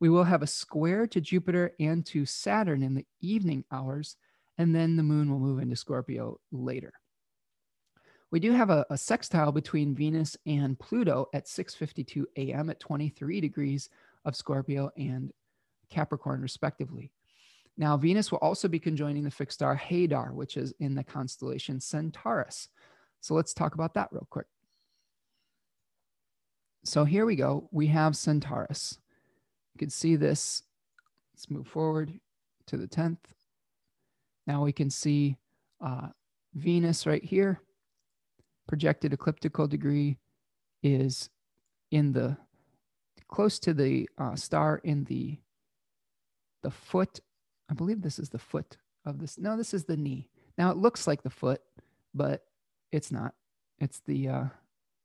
We will have a square to Jupiter and to Saturn in the evening hours and then the moon will move into Scorpio later. We do have a, a sextile between Venus and Pluto at 6:52 a.m. at 23 degrees of Scorpio and Capricorn, respectively. Now, Venus will also be conjoining the fixed star Hadar, which is in the constellation Centaurus. So let's talk about that real quick. So here we go. We have Centaurus. You can see this. Let's move forward to the 10th. Now we can see uh, Venus right here. Projected ecliptical degree is in the close to the uh, star in the the foot. I believe this is the foot of this. No, this is the knee. Now it looks like the foot, but it's not. It's the uh,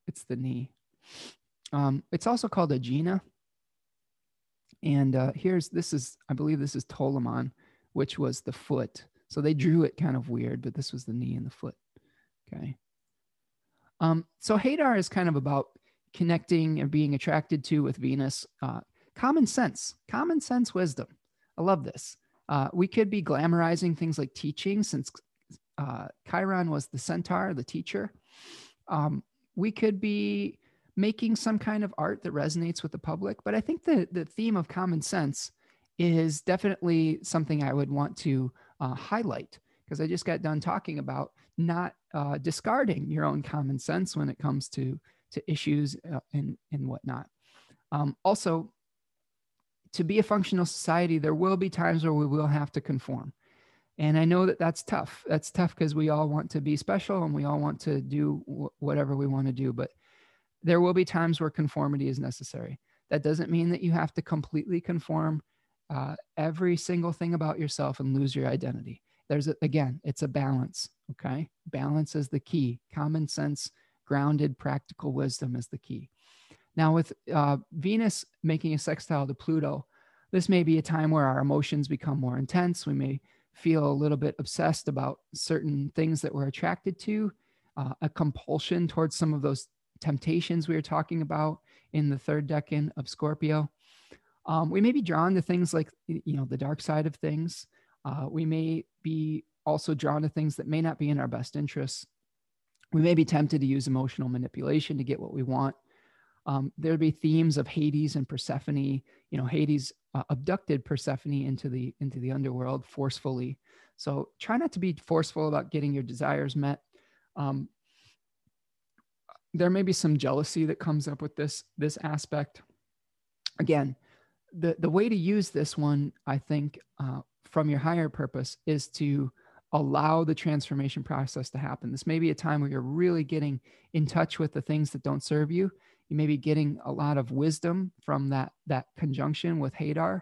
it's the knee. Um, it's also called Agena. And uh, here's this is I believe this is Toliman, which was the foot. So they drew it kind of weird, but this was the knee and the foot. Okay. Um, so Hadar is kind of about connecting and being attracted to with Venus. Uh, common sense, common sense wisdom. I love this. Uh, we could be glamorizing things like teaching since uh, Chiron was the centaur, the teacher. Um, we could be making some kind of art that resonates with the public. But I think the, the theme of common sense is definitely something I would want to uh, highlight because I just got done talking about not uh, discarding your own common sense when it comes to to issues uh, and and whatnot. Um, also, to be a functional society, there will be times where we will have to conform. And I know that that's tough. That's tough because we all want to be special and we all want to do whatever we want to do. But there will be times where conformity is necessary. That doesn't mean that you have to completely conform uh, every single thing about yourself and lose your identity. There's a, again, it's a balance. Okay. Balance is the key. Common sense, grounded, practical wisdom is the key. Now, with uh, Venus making a sextile to Pluto, this may be a time where our emotions become more intense. We may feel a little bit obsessed about certain things that we're attracted to, uh, a compulsion towards some of those temptations we were talking about in the third decan of Scorpio. Um, we may be drawn to things like, you know, the dark side of things. Uh, we may be also drawn to things that may not be in our best interests. We may be tempted to use emotional manipulation to get what we want. Um, there'd be themes of Hades and Persephone. You know, Hades uh, abducted Persephone into the into the underworld forcefully. So try not to be forceful about getting your desires met. Um, there may be some jealousy that comes up with this this aspect. Again the the way to use this one i think uh, from your higher purpose is to allow the transformation process to happen. This may be a time where you're really getting in touch with the things that don't serve you. You may be getting a lot of wisdom from that that conjunction with hadar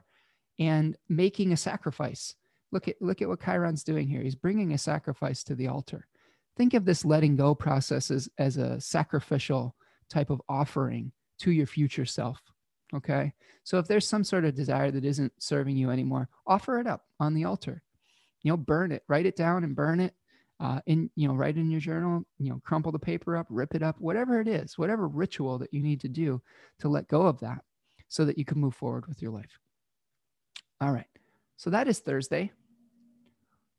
and making a sacrifice. Look at look at what chiron's doing here. He's bringing a sacrifice to the altar think of this letting go process as, as a sacrificial type of offering to your future self. Okay. So if there's some sort of desire that isn't serving you anymore, offer it up on the altar. You know, burn it, write it down and burn it. Uh, in you know, write in your journal. You know, crumple the paper up, rip it up, whatever it is, whatever ritual that you need to do to let go of that, so that you can move forward with your life. All right. So that is Thursday.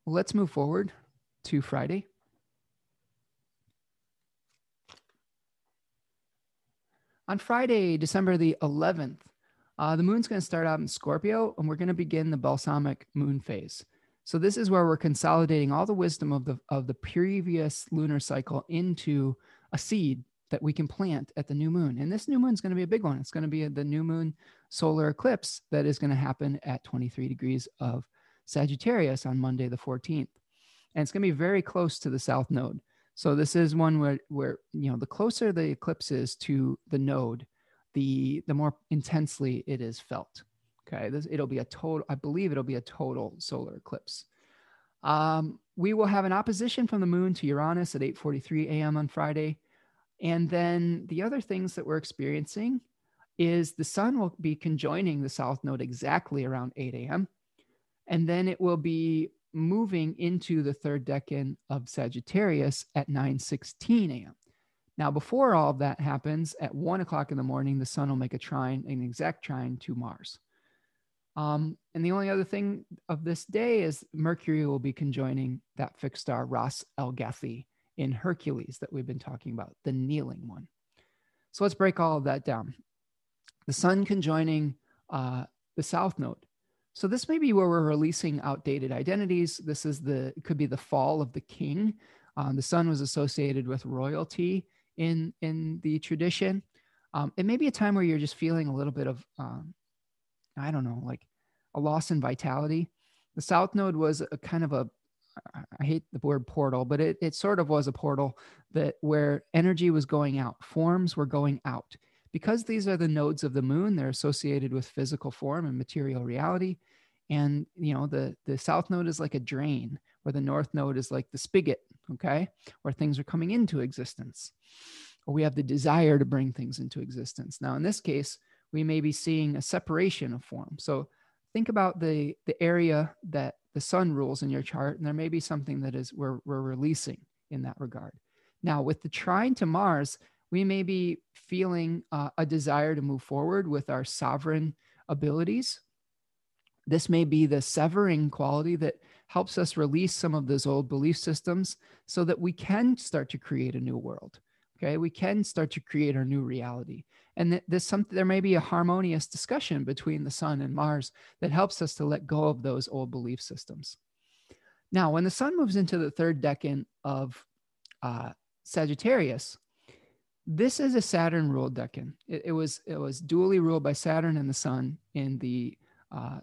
let's move forward to Friday. On Friday, December the 11th, uh, the moon's going to start out in Scorpio and we're going to begin the balsamic moon phase. So this is where we're consolidating all the wisdom of the of the previous lunar cycle into a seed that we can plant at the new moon. And this new moon is going to be a big one. It's going to be the new moon solar eclipse that is going to happen at 23 degrees of Sagittarius on Monday the 14th. And it's going to be very close to the south node. So this is one where, where you know the closer the eclipse is to the node, the the more intensely it is felt. Okay, this, it'll be a total. I believe it'll be a total solar eclipse. Um, we will have an opposition from the moon to Uranus at 8:43 a.m. on Friday, and then the other things that we're experiencing is the sun will be conjoining the south node exactly around 8 a.m. And then it will be moving into the third decan of Sagittarius at 9:16 a.m. Now, before all of that happens, at one o'clock in the morning, the sun will make a trine, an exact trine to Mars. Um, and the only other thing of this day is Mercury will be conjoining that fixed star Ras Algethi in Hercules that we've been talking about, the kneeling one. So let's break all of that down. The sun conjoining uh, the south node. So this may be where we're releasing outdated identities. This is the could be the fall of the king. Um, the sun was associated with royalty in in the tradition. Um, it may be a time where you're just feeling a little bit of um, I don't know, like a loss in vitality. The south node was a kind of a I hate the word portal, but it, it sort of was a portal that where energy was going out, forms were going out. Because these are the nodes of the moon, they're associated with physical form and material reality. And you know, the the south node is like a drain, where the north node is like the spigot, okay, where things are coming into existence. Or we have the desire to bring things into existence. Now, in this case, we may be seeing a separation of form. So think about the the area that the sun rules in your chart, and there may be something that is we're, we're releasing in that regard. Now, with the trine to Mars, we may be feeling uh, a desire to move forward with our sovereign abilities. This may be the severing quality that helps us release some of those old belief systems so that we can start to create a new world. Okay, we can start to create our new reality. And there's some, there may be a harmonious discussion between the sun and Mars that helps us to let go of those old belief systems. Now, when the sun moves into the third decan of uh, Sagittarius, this is a Saturn ruled decan. It, it, was it was dually ruled by Saturn and the Sun in the uh,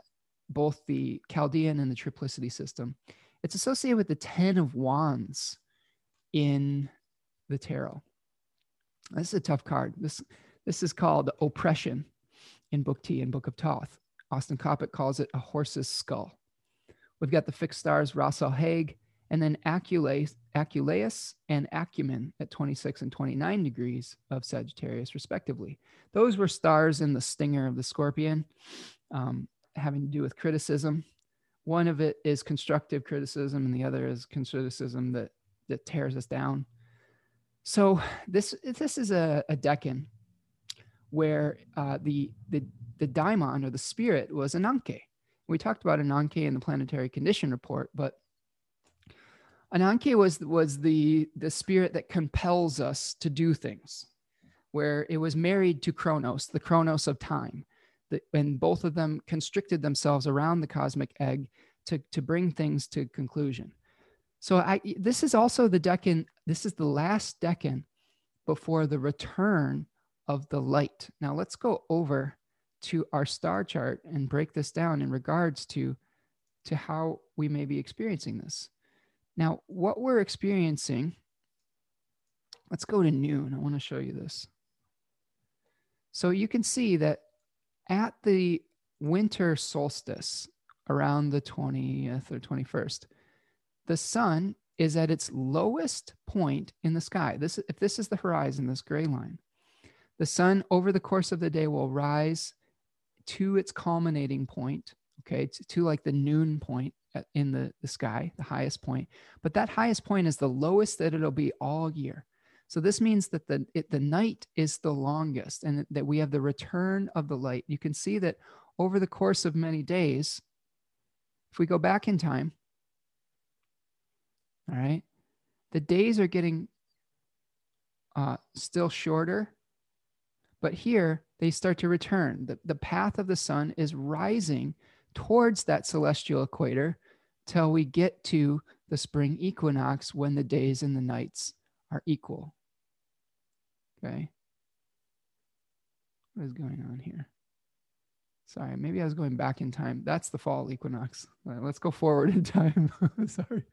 both the Chaldean and the triplicity system. It's associated with the Ten of Wands in the tarot. This is a tough card. This this is called oppression in Book T and Book of Thoth. Austin Coppock calls it a horse's skull. We've got the fixed stars Ras Alhague, and then Aculeus and Acumen at 26 and 29 degrees of Sagittarius, respectively. Those were stars in the stinger of the scorpion, um, having to do with criticism. One of it is constructive criticism, and the other is criticism that, that tears us down. So this this is a, a decan where uh, the the the daimon or the spirit was Ananke. We talked about Ananke in the planetary condition report, but Ananke was was the the spirit that compels us to do things, where it was married to Kronos, the Kronos of time, that and both of them constricted themselves around the cosmic egg to to bring things to conclusion. So I this is also the decan. This is the last decan before the return of the light. Now let's go over to our star chart and break this down in regards to to how we may be experiencing this. Now, what we're experiencing, let's go to noon. I want to show you this. So you can see that at the winter solstice around the 20th or 21st, the sun is at its lowest point in the sky. This, if this is the horizon, this gray line, the sun over the course of the day will rise to its culminating point, okay, to, to like the noon point in the, the sky, the highest point. But that highest point is the lowest that it'll be all year. So this means that the it, the night is the longest, and that we have the return of the light. You can see that over the course of many days, if we go back in time, all right, the days are getting uh, still shorter, but here they start to return. The, the path of the sun is rising towards that celestial equator till we get to the spring equinox when the days and the nights are equal. Okay. What is going on here? Sorry, maybe I was going back in time. That's the fall equinox. Let's go forward in time. Sorry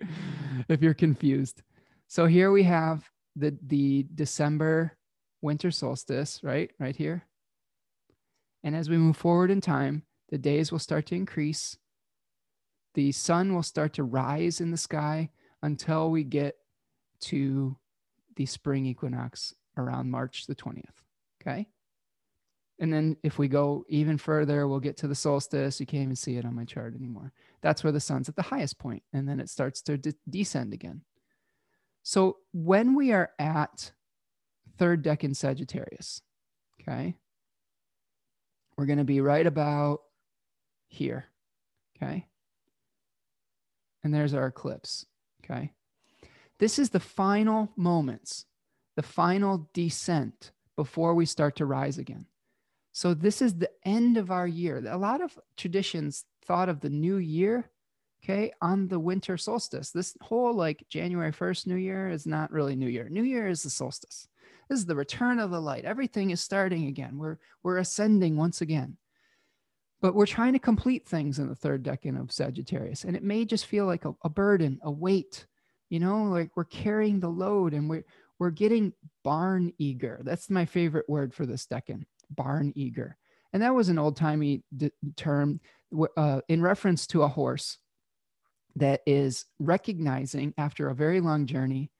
if you're confused. So here we have the the December winter solstice, right? Right here. And as we move forward in time, the days will start to increase. The sun will start to rise in the sky until we get to the spring equinox around March the 20th. Okay. And then if we go even further, we'll get to the solstice. You can't even see it on my chart anymore. That's where the sun's at the highest point, and then it starts to de- descend again. So when we are at third decan Sagittarius, okay, we're going to be right about here, okay? And there's our eclipse, okay? This is the final moments, the final descent before we start to rise again. So, this is the end of our year. A lot of traditions thought of the new year, okay, on the winter solstice. This whole like January 1st New Year is not really New Year. New Year is the solstice. This is the return of the light. Everything is starting again. We're, we're ascending once again. But we're trying to complete things in the third decan of Sagittarius. And it may just feel like a, a burden, a weight, you know, like we're carrying the load and we're, we're getting barn eager. That's my favorite word for this decan, barn eager. And that was an old timey d- term uh, in reference to a horse that is recognizing after a very long journey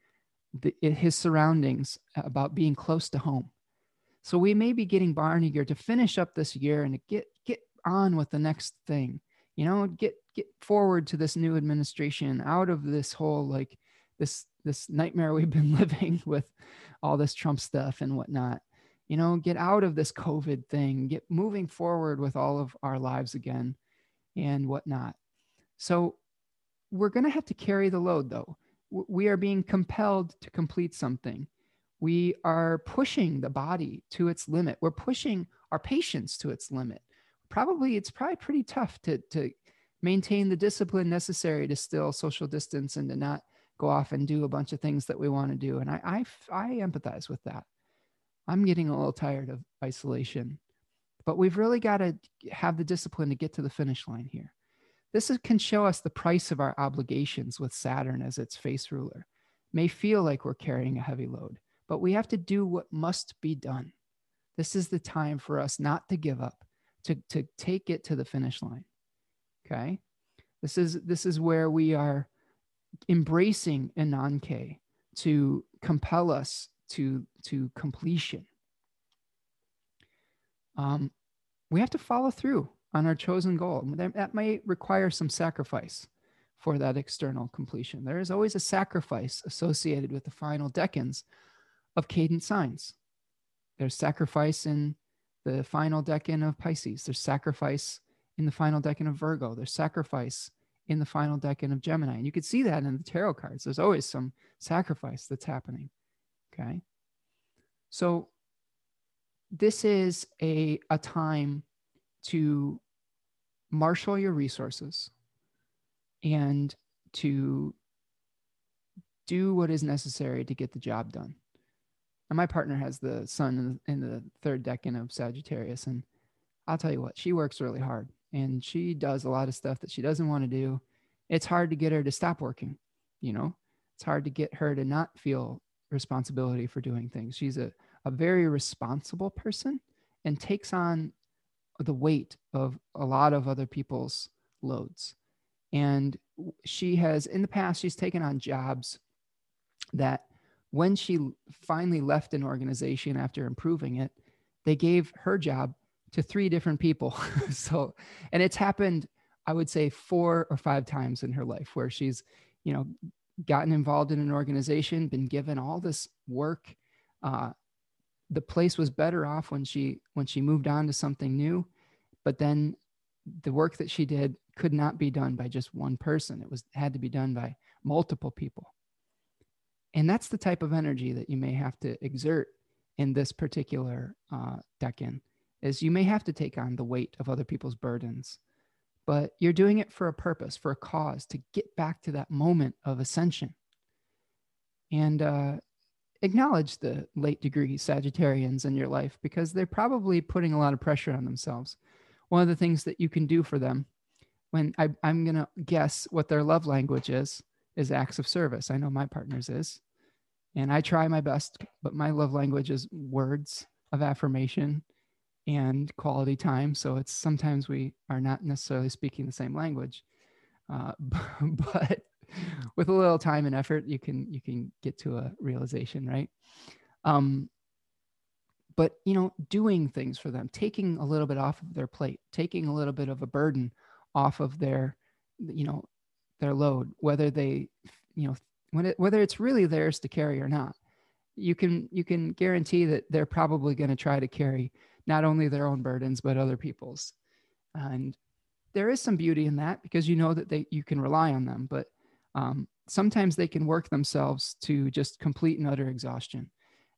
the, his surroundings about being close to home. So we may be getting barn eager to finish up this year and to get get on with the next thing. You know, get get forward to this new administration, out of this whole like this this nightmare we've been living with all this Trump stuff and whatnot. You know, get out of this COVID thing, get moving forward with all of our lives again and whatnot. So we're going to have to carry the load though. We are being compelled to complete something. We are pushing the body to its limit. We're pushing our patience to its limit probably it's probably pretty tough to to maintain the discipline necessary to still social distance and to not go off and do a bunch of things that we want to do. And I, I, I empathize with that. I'm getting a little tired of isolation, but we've really got to have the discipline to get to the finish line here. This is, can show us the price of our obligations with Saturn as its face ruler. May feel like we're carrying a heavy load, but we have to do what must be done. This is the time for us not to give up, to, to take it to the finish line. Okay. This is this is where we are embracing Ananke to compel us to, to completion. Um, we have to follow through on our chosen goal. That, that may require some sacrifice for that external completion. There is always a sacrifice associated with the final decans of cadent signs. There's sacrifice in the final decan of Pisces. There's sacrifice in the final decan of Virgo. There's sacrifice in the final decan of Gemini. And you could see that in the tarot cards. There's always some sacrifice that's happening. Okay. So this is a, a time to marshal your resources and to do what is necessary to get the job done. And my partner has the sun in the, in the third decan of Sagittarius. And I'll tell you what, she works really hard and she does a lot of stuff that she doesn't want to do. It's hard to get her to stop working, you know? It's hard to get her to not feel responsibility for doing things. She's a, a very responsible person and takes on the weight of a lot of other people's loads. And she has, in the past, she's taken on jobs that when she finally left an organization after improving it, they gave her job to three different people. so, and it's happened, I would say, four or five times in her life where she's, you know, gotten involved in an organization, been given all this work. Uh, the place was better off when she when she moved on to something new, but then the work that she did could not be done by just one person. It was had to be done by multiple people. And that's the type of energy that you may have to exert in this particular uh, is you may have to take on the weight of other people's burdens, but you're doing it for a purpose, for a cause, to get back to that moment of ascension. And uh, acknowledge the late degree Sagittarians in your life because they're probably putting a lot of pressure on themselves. One of the things that you can do for them when I, I'm going to guess what their love language is is acts of service. I know my partner's is. And I try my best, but my love language is words of affirmation and quality time. So it's sometimes we are not necessarily speaking the same language, uh, but with a little time and effort, you can you can get to a realization, right? Um, but you know, doing things for them, taking a little bit off of their plate, taking a little bit of a burden off of their, you know, their load, whether they, you know, when it, whether it's really theirs to carry or not, you can you can guarantee that they're probably going to try to carry not only their own burdens but other people's, and there is some beauty in that because you know that they you can rely on them. But um, sometimes they can work themselves to just complete and utter exhaustion.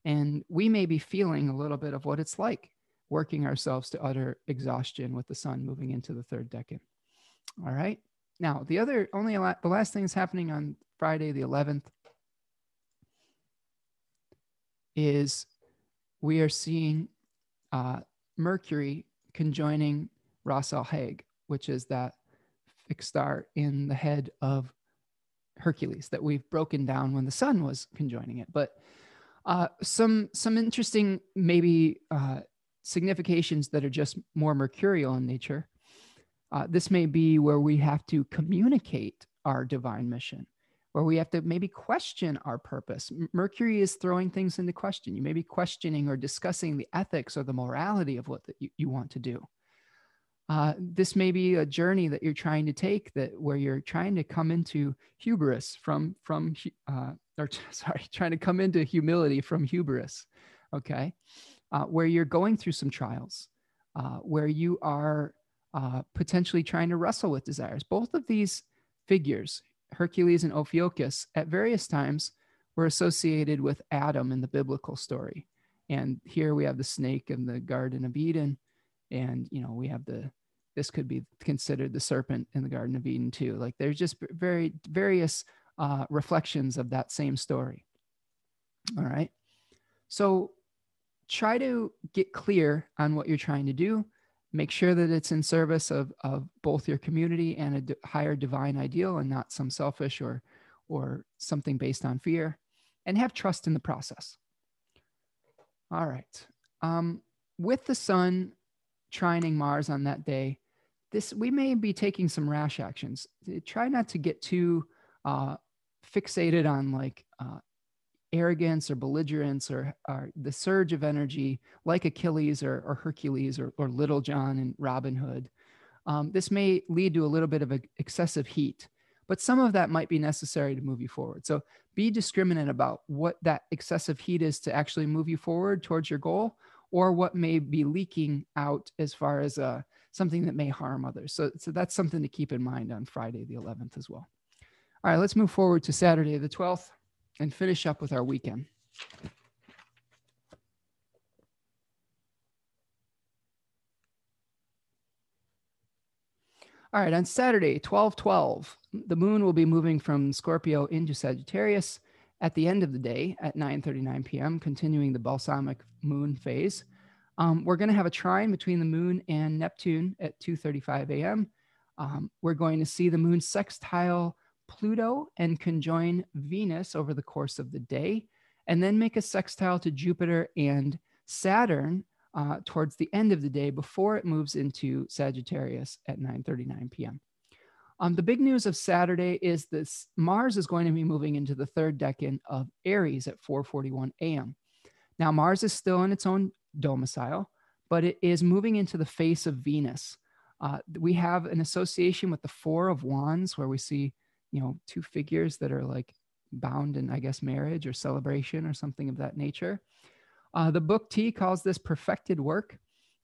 And we may be feeling a little bit of what it's like working ourselves to utter exhaustion with the sun moving into the third decan. All right. Now, the other, only the last thing that's happening on Friday, the 11th, is we are seeing uh, Mercury conjoining Ras Alhague, which is that fixed star in the head of Hercules that we've broken down when the sun was conjoining it. But uh, some some interesting maybe uh, significations that are just more mercurial in nature. Uh, this may be where we have to communicate our divine mission, where we have to maybe question our purpose. Mercury is throwing things into question. You may be questioning or discussing the ethics or the morality of what the, you, you want to do. Uh, this may be a journey that you're trying to take that where you're trying to come into hubris from from uh, or sorry trying to come into humility from hubris okay uh, where you're going through some trials uh, where you are uh, potentially trying to wrestle with desires both of these figures hercules and ophiuchus at various times were associated with adam in the biblical story. And here we have the snake in the garden of eden and you know we have the this could be considered the serpent in the garden of eden too. Like there's just very various uh, reflections of that same story. All right. So try to get clear on what you're trying to do make sure that it's in service of, of both your community and a d- higher divine ideal and not some selfish or or something based on fear and have trust in the process all right um, with the sun trining Mars on that day, this we may be taking some rash actions. Try not to get too uh, fixated on like uh, arrogance or belligerence or, or, the surge of energy, like Achilles or, or Hercules or, or, Little John and Robin Hood. Um, this may lead to a little bit of excessive heat, but some of that might be necessary to move you forward. So be discriminate about what that excessive heat is to actually move you forward towards your goal or what may be leaking out as far as uh, something that may harm others. So, so that's something to keep in mind on Friday, the 11th as well. All right, let's move forward to Saturday, the 12th, and finish up with our weekend. All right, on Saturday, 12 12, the moon will be moving from Scorpio into Sagittarius at the end of the day at 9:39 p.m., continuing the balsamic moon phase. Um, we're going to have a trine between the moon and Neptune at 2:35 a.m. Um, we're going to see the moon sextile Pluto and conjoin Venus over the course of the day, and then make a sextile to Jupiter and Saturn uh, towards the end of the day before it moves into Sagittarius at 9:39 p.m. Um, the big news of Saturday is this Mars is going to be moving into the third decan of Aries at 4:41 a.m. Now Mars is still in its own domicile, but it is moving into the face of Venus. Uh, we have an association with the Four of Wands, where we see, you know, two figures that are like bound in, I guess, marriage or celebration or something of that nature. Uh, the book T calls this perfected work.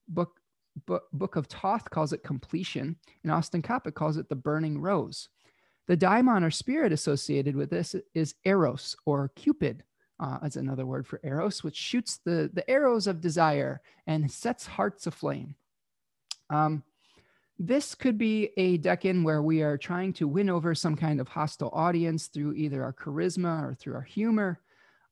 Book book, book of Thoth calls it completion, and Austin Coppock calls it the burning rose. The daimon or spirit associated with this is Eros or Cupid, uh, as another word for Eros, which shoots the, the arrows of desire and sets hearts aflame. Um, this could be a decan where we are trying to win over some kind of hostile audience through either our charisma or through our humor.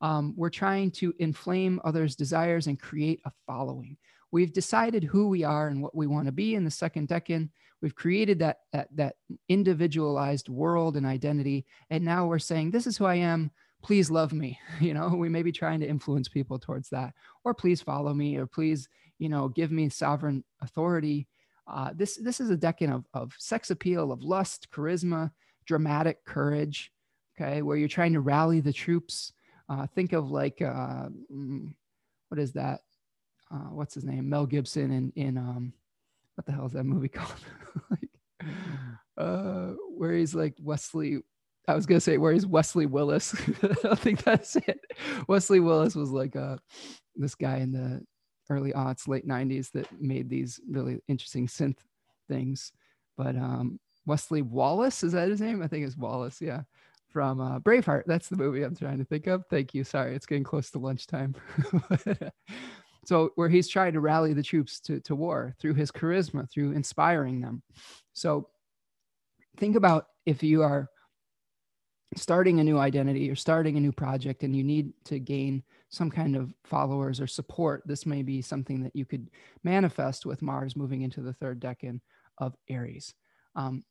Um, we're trying to inflame others' desires and create a following. We've decided who we are and what we want to be in the second decan. We've created that, that, that individualized world and identity. And now we're saying, this is who I am. Please love me. You know, we may be trying to influence people towards that, or please follow me, or please, you know, give me sovereign authority. Uh, this this is a decan of, of sex appeal, of lust, charisma, dramatic courage. Okay, where you're trying to rally the troops. Uh, think of like uh, mm, what is that? uh, what's his name? Mel Gibson in in um, what the hell is that movie called? like, uh, where he's like Wesley. I was gonna say where he's Wesley Willis. I don't think that's it. Wesley Willis was like uh, this guy in the early aughts, late '90s that made these really interesting synth things. But um, Wesley Wallace is that his name? I think it's Wallace. Yeah. from uh, Braveheart. That's the movie I'm trying to think of. Thank you. Sorry, it's getting close to lunchtime. so where he's trying to rally the troops to, to war through his charisma, through inspiring them. So think about if you are starting a new identity, you're starting a new project, and you need to gain some kind of followers or support. This may be something that you could manifest with Mars moving into the third decan of Aries. Um,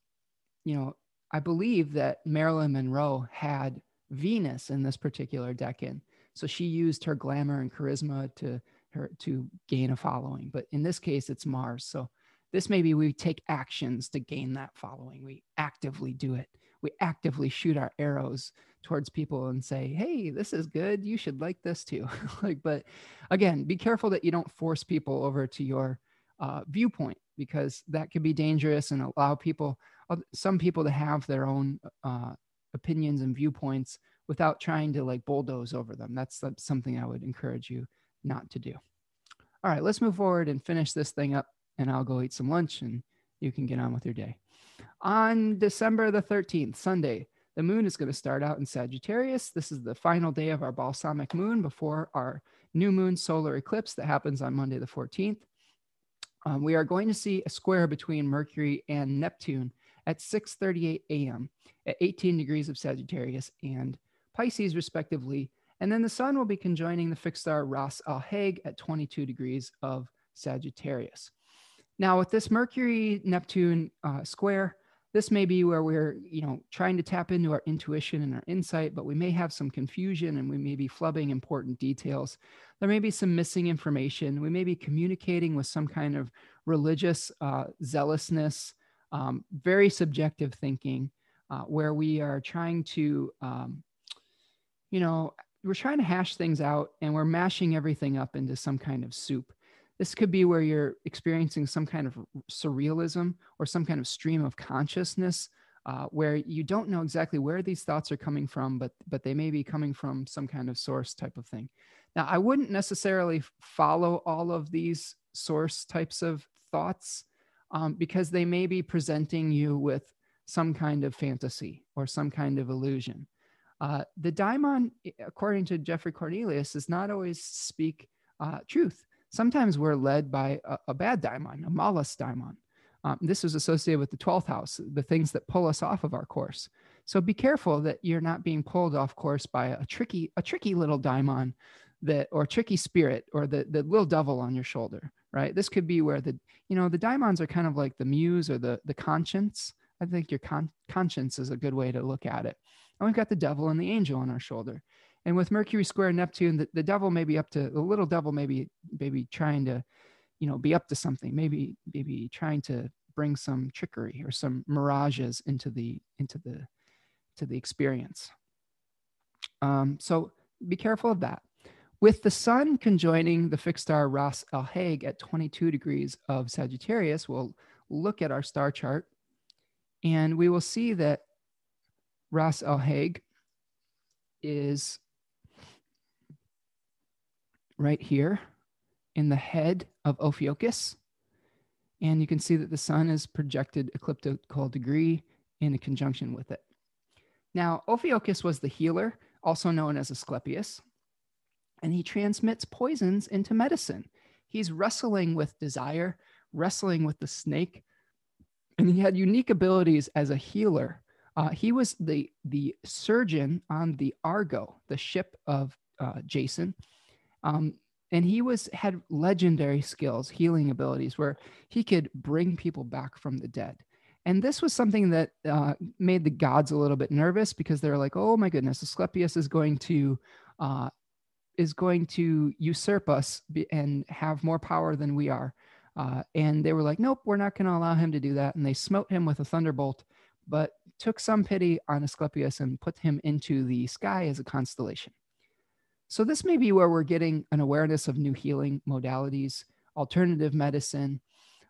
you know, I believe that Marilyn Monroe had Venus in this particular decan. So she used her glamour and charisma to her to gain a following. But in this case, it's Mars. So this maybe we take actions to gain that following. We actively do it. We actively shoot our arrows towards people and say, "Hey, this is good. You should like this too." like, but again, be careful that you don't force people over to your uh, viewpoint because that could be dangerous and allow people, some people, to have their own uh, opinions and viewpoints without trying to like bulldoze over them. That's, that's something I would encourage you not to do. All right, let's move forward and finish this thing up, and I'll go eat some lunch and you can get on with your day. On December the 13th, Sunday, the moon is going to start out in Sagittarius. This is the final day of our balsamic moon before our new moon solar eclipse that happens on Monday the 14th. Um, we are going to see a square between Mercury and Neptune at 6:38 a.m. at 18 degrees of Sagittarius and Pisces, respectively. And then the Sun will be conjoining the fixed star Ras Alhague at 22 degrees of Sagittarius. Now, with this Mercury Neptune uh, square, this may be where we're, you know, trying to tap into our intuition and our insight, but we may have some confusion and we may be flubbing important details. There may be some missing information. We may be communicating with some kind of religious uh, zealousness, um, very subjective thinking, uh, where we are trying to, um, you know, we're trying to hash things out and we're mashing everything up into some kind of soup. This could be where you're experiencing some kind of surrealism or some kind of stream of consciousness uh, where you don't know exactly where these thoughts are coming from, but but they may be coming from some kind of source type of thing. Now, I wouldn't necessarily follow all of these source types of thoughts um, because they may be presenting you with some kind of fantasy or some kind of illusion. Uh, the daimon, according to Geoffrey Cornelius, does not always speak uh, truth sometimes we're led by a, a bad daimon, a malus daimon. Um, this is associated with the 12th house, the things that pull us off of our course. So be careful that you're not being pulled off course by a tricky, a tricky little daimon that, or tricky spirit, or the, the little devil on your shoulder, right? This could be where the, you know, the daimons are kind of like the muse or the, the conscience. I think your con- conscience is a good way to look at it. And we've got the devil and the angel on our shoulder. And with Mercury square Neptune, the, the devil may be up to the little devil, maybe maybe trying to, you know, be up to something. Maybe maybe trying to bring some trickery or some mirages into the into the to the experience. Um, so be careful of that. With the sun conjoining the fixed star Ras Alhague at 22 degrees of Sagittarius, we'll look at our star chart and we will see that Ras Alhague is right here in the head of Ophiuchus. And you can see that the sun is projected ecliptical degree in a conjunction with it. Now, Ophiuchus was the healer, also known as Asclepius, and he transmits poisons into medicine. He's wrestling with desire, wrestling with the snake, and he had unique abilities as a healer. Uh, he was the, the surgeon on the Argo, the ship of uh, Jason, um, and he was had legendary skills, healing abilities, where he could bring people back from the dead. And this was something that uh, made the gods a little bit nervous because they're like, "Oh my goodness, Asclepius is going to uh, is going to usurp us and have more power than we are." Uh, and they were like, "Nope, we're not going to allow him to do that." And they smote him with a thunderbolt, but took some pity on Asclepius and put him into the sky as a constellation. So, this may be where we're getting an awareness of new healing modalities, alternative medicine.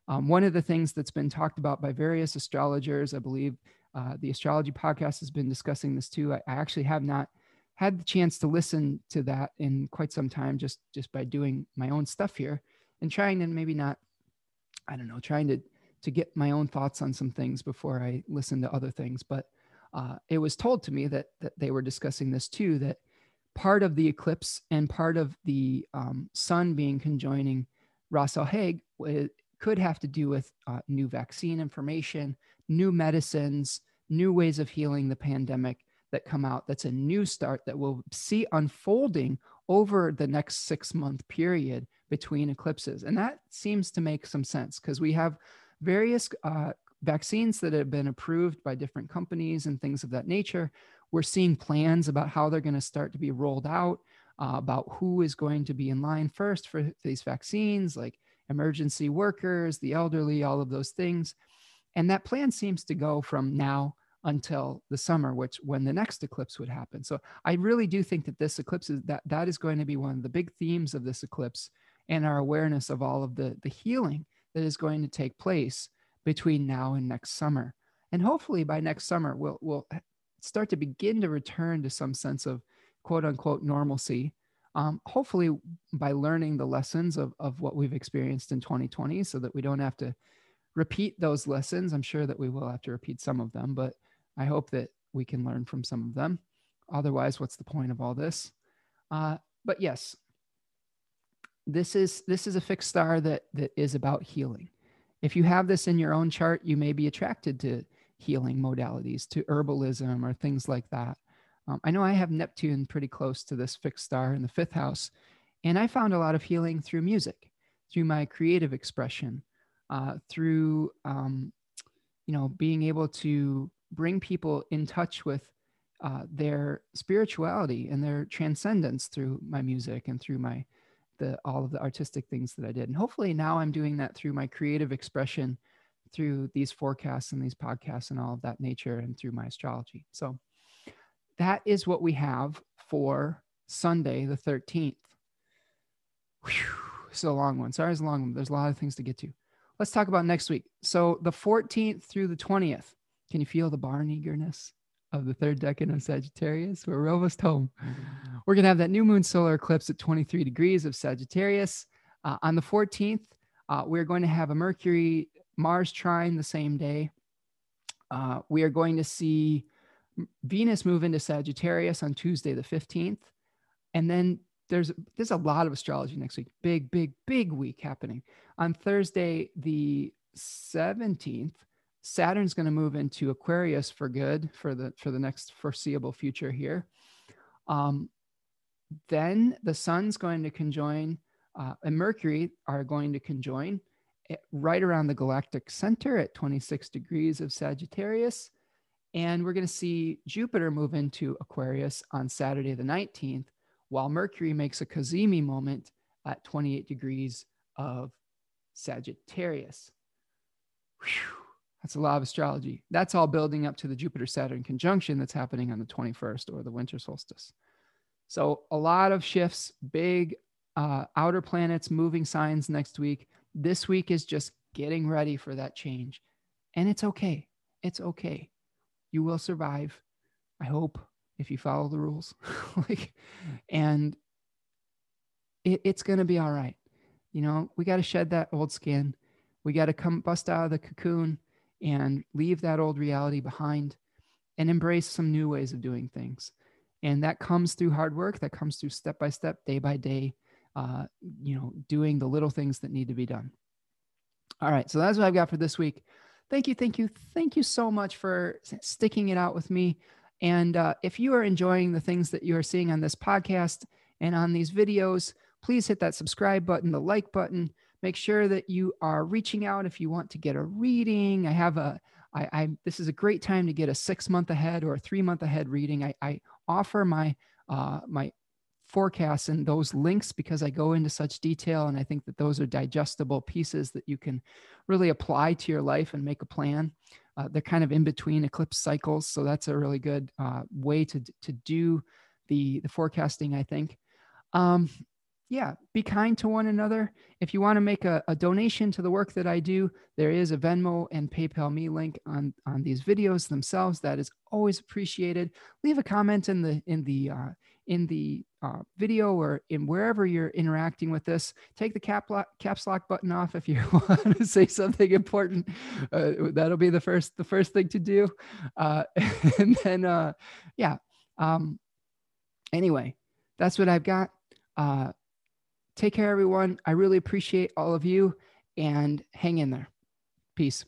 Um, one of the things that's been talked about by various astrologers, I believe uh, the astrology podcast has been discussing this too. I, I, actually have not had the chance to listen to that in quite some time, just just by doing my own stuff here and trying to maybe not, I don't know, trying to to get my own thoughts on some things before I listen to other things. But uh, it was told to me that that they were discussing this too. That part of the eclipse and part of the um, sun being conjoining Ras Alhague could have to do with uh, new vaccine information, new medicines, new ways of healing the pandemic that come out. That's a new start that we'll see unfolding over the next six month period between eclipses. And that seems to make some sense because we have various uh, vaccines that have been approved by different companies and things of that nature. We're seeing plans about how they're going to start to be rolled out, uh, about who is going to be in line first for these vaccines, like emergency workers, the elderly, all of those things. And that plan seems to go from now until the summer, which when the next eclipse would happen. So I really do think that this eclipse is that that is going to be one of the big themes of this eclipse and our awareness of all of the the healing that is going to take place between now and next summer. And hopefully by next summer we'll we'll start to begin to return to some sense of quote unquote normalcy. Um, hopefully by learning the lessons of, of what we've experienced in 2020 so that we don't have to repeat those lessons. I'm sure that we will have to repeat some of them, but I hope that we can learn from some of them. Otherwise, what's the point of all this? Uh, but yes, this is this is a fixed star that that is about healing. If you have this in your own chart, you may be attracted to healing modalities, to herbalism or things like that. Um, I know I have Neptune pretty close to this fixed star in the fifth house, and I found a lot of healing through music, through my creative expression, uh, through um, you know being able to bring people in touch with uh, their spirituality and their transcendence through my music and through my the all of the artistic things that I did. And hopefully now I'm doing that through my creative expression through these forecasts and these podcasts and all of that nature and through my astrology. So that is what we have for Sunday the 13th. Whew, it's a long one. Sorry, it's a long one. There's a lot of things to get to. Let's talk about next week. So the 14th through the 20th. Can you feel the barn eagerness of the third decan of Sagittarius? We're almost home. We're going to have that new moon solar eclipse at 23 degrees of Sagittarius. Uh, on the 14th, uh, we're going to have a Mercury Mars trine the same day. Uh, we are going to see Venus move into Sagittarius on Tuesday, the 15th. And then there's there's a lot of astrology next week. Big, big, big week happening. On Thursday, the 17th, Saturn's going to move into Aquarius for good for the for the next foreseeable future here. Um, then the Sun's going to conjoin uh, and Mercury are going to conjoin right around the galactic center at 26 degrees of Sagittarius. And we're going to see Jupiter move into Aquarius on Saturday the 19th, while Mercury makes a cazimi moment at 28 degrees of Sagittarius. Whew. That's a lot of astrology. That's all building up to the Jupiter Saturn conjunction that's happening on the 21st or the winter solstice. So, a lot of shifts, big uh, outer planets, moving signs next week. This week is just getting ready for that change. And it's okay. It's okay. You will survive. I hope if you follow the rules. like, and it, it's going to be all right. You know, we got to shed that old skin. We got to come bust out of the cocoon and leave that old reality behind and embrace some new ways of doing things. And that comes through hard work, that comes through step by step, day by day, uh, you know, doing the little things that need to be done. All right, so that's what I've got for this week. Thank you, thank you, thank you so much for sticking it out with me. And uh, if you are enjoying the things that you are seeing on this podcast and on these videos, please hit that subscribe button, the like button. Make sure that you are reaching out if you want to get a reading. I have a, I, I this is a great time to get a six month ahead or a three month ahead reading. I, I offer my uh, my forecasts and those links because I go into such detail, and I think that those are digestible pieces that you can really apply to your life and make a plan. Uh, they're kind of in between eclipse cycles, so that's a really good uh, way to to do the the forecasting. I think. Um, yeah, be kind to one another. If you want to make a, a, donation to the work that I do, there is a Venmo and PayPal me link on on these videos themselves. That is always appreciated. Leave a comment in the in the uh, in the uh, video or in wherever you're interacting with this, take the cap lock, caps lock button off if you want to say something important. Uh, that'll be the first the first thing to do, uh, and then uh, yeah. Um, anyway, that's what I've got. Uh, take care, everyone. I really appreciate all of you, and hang in there. Peace.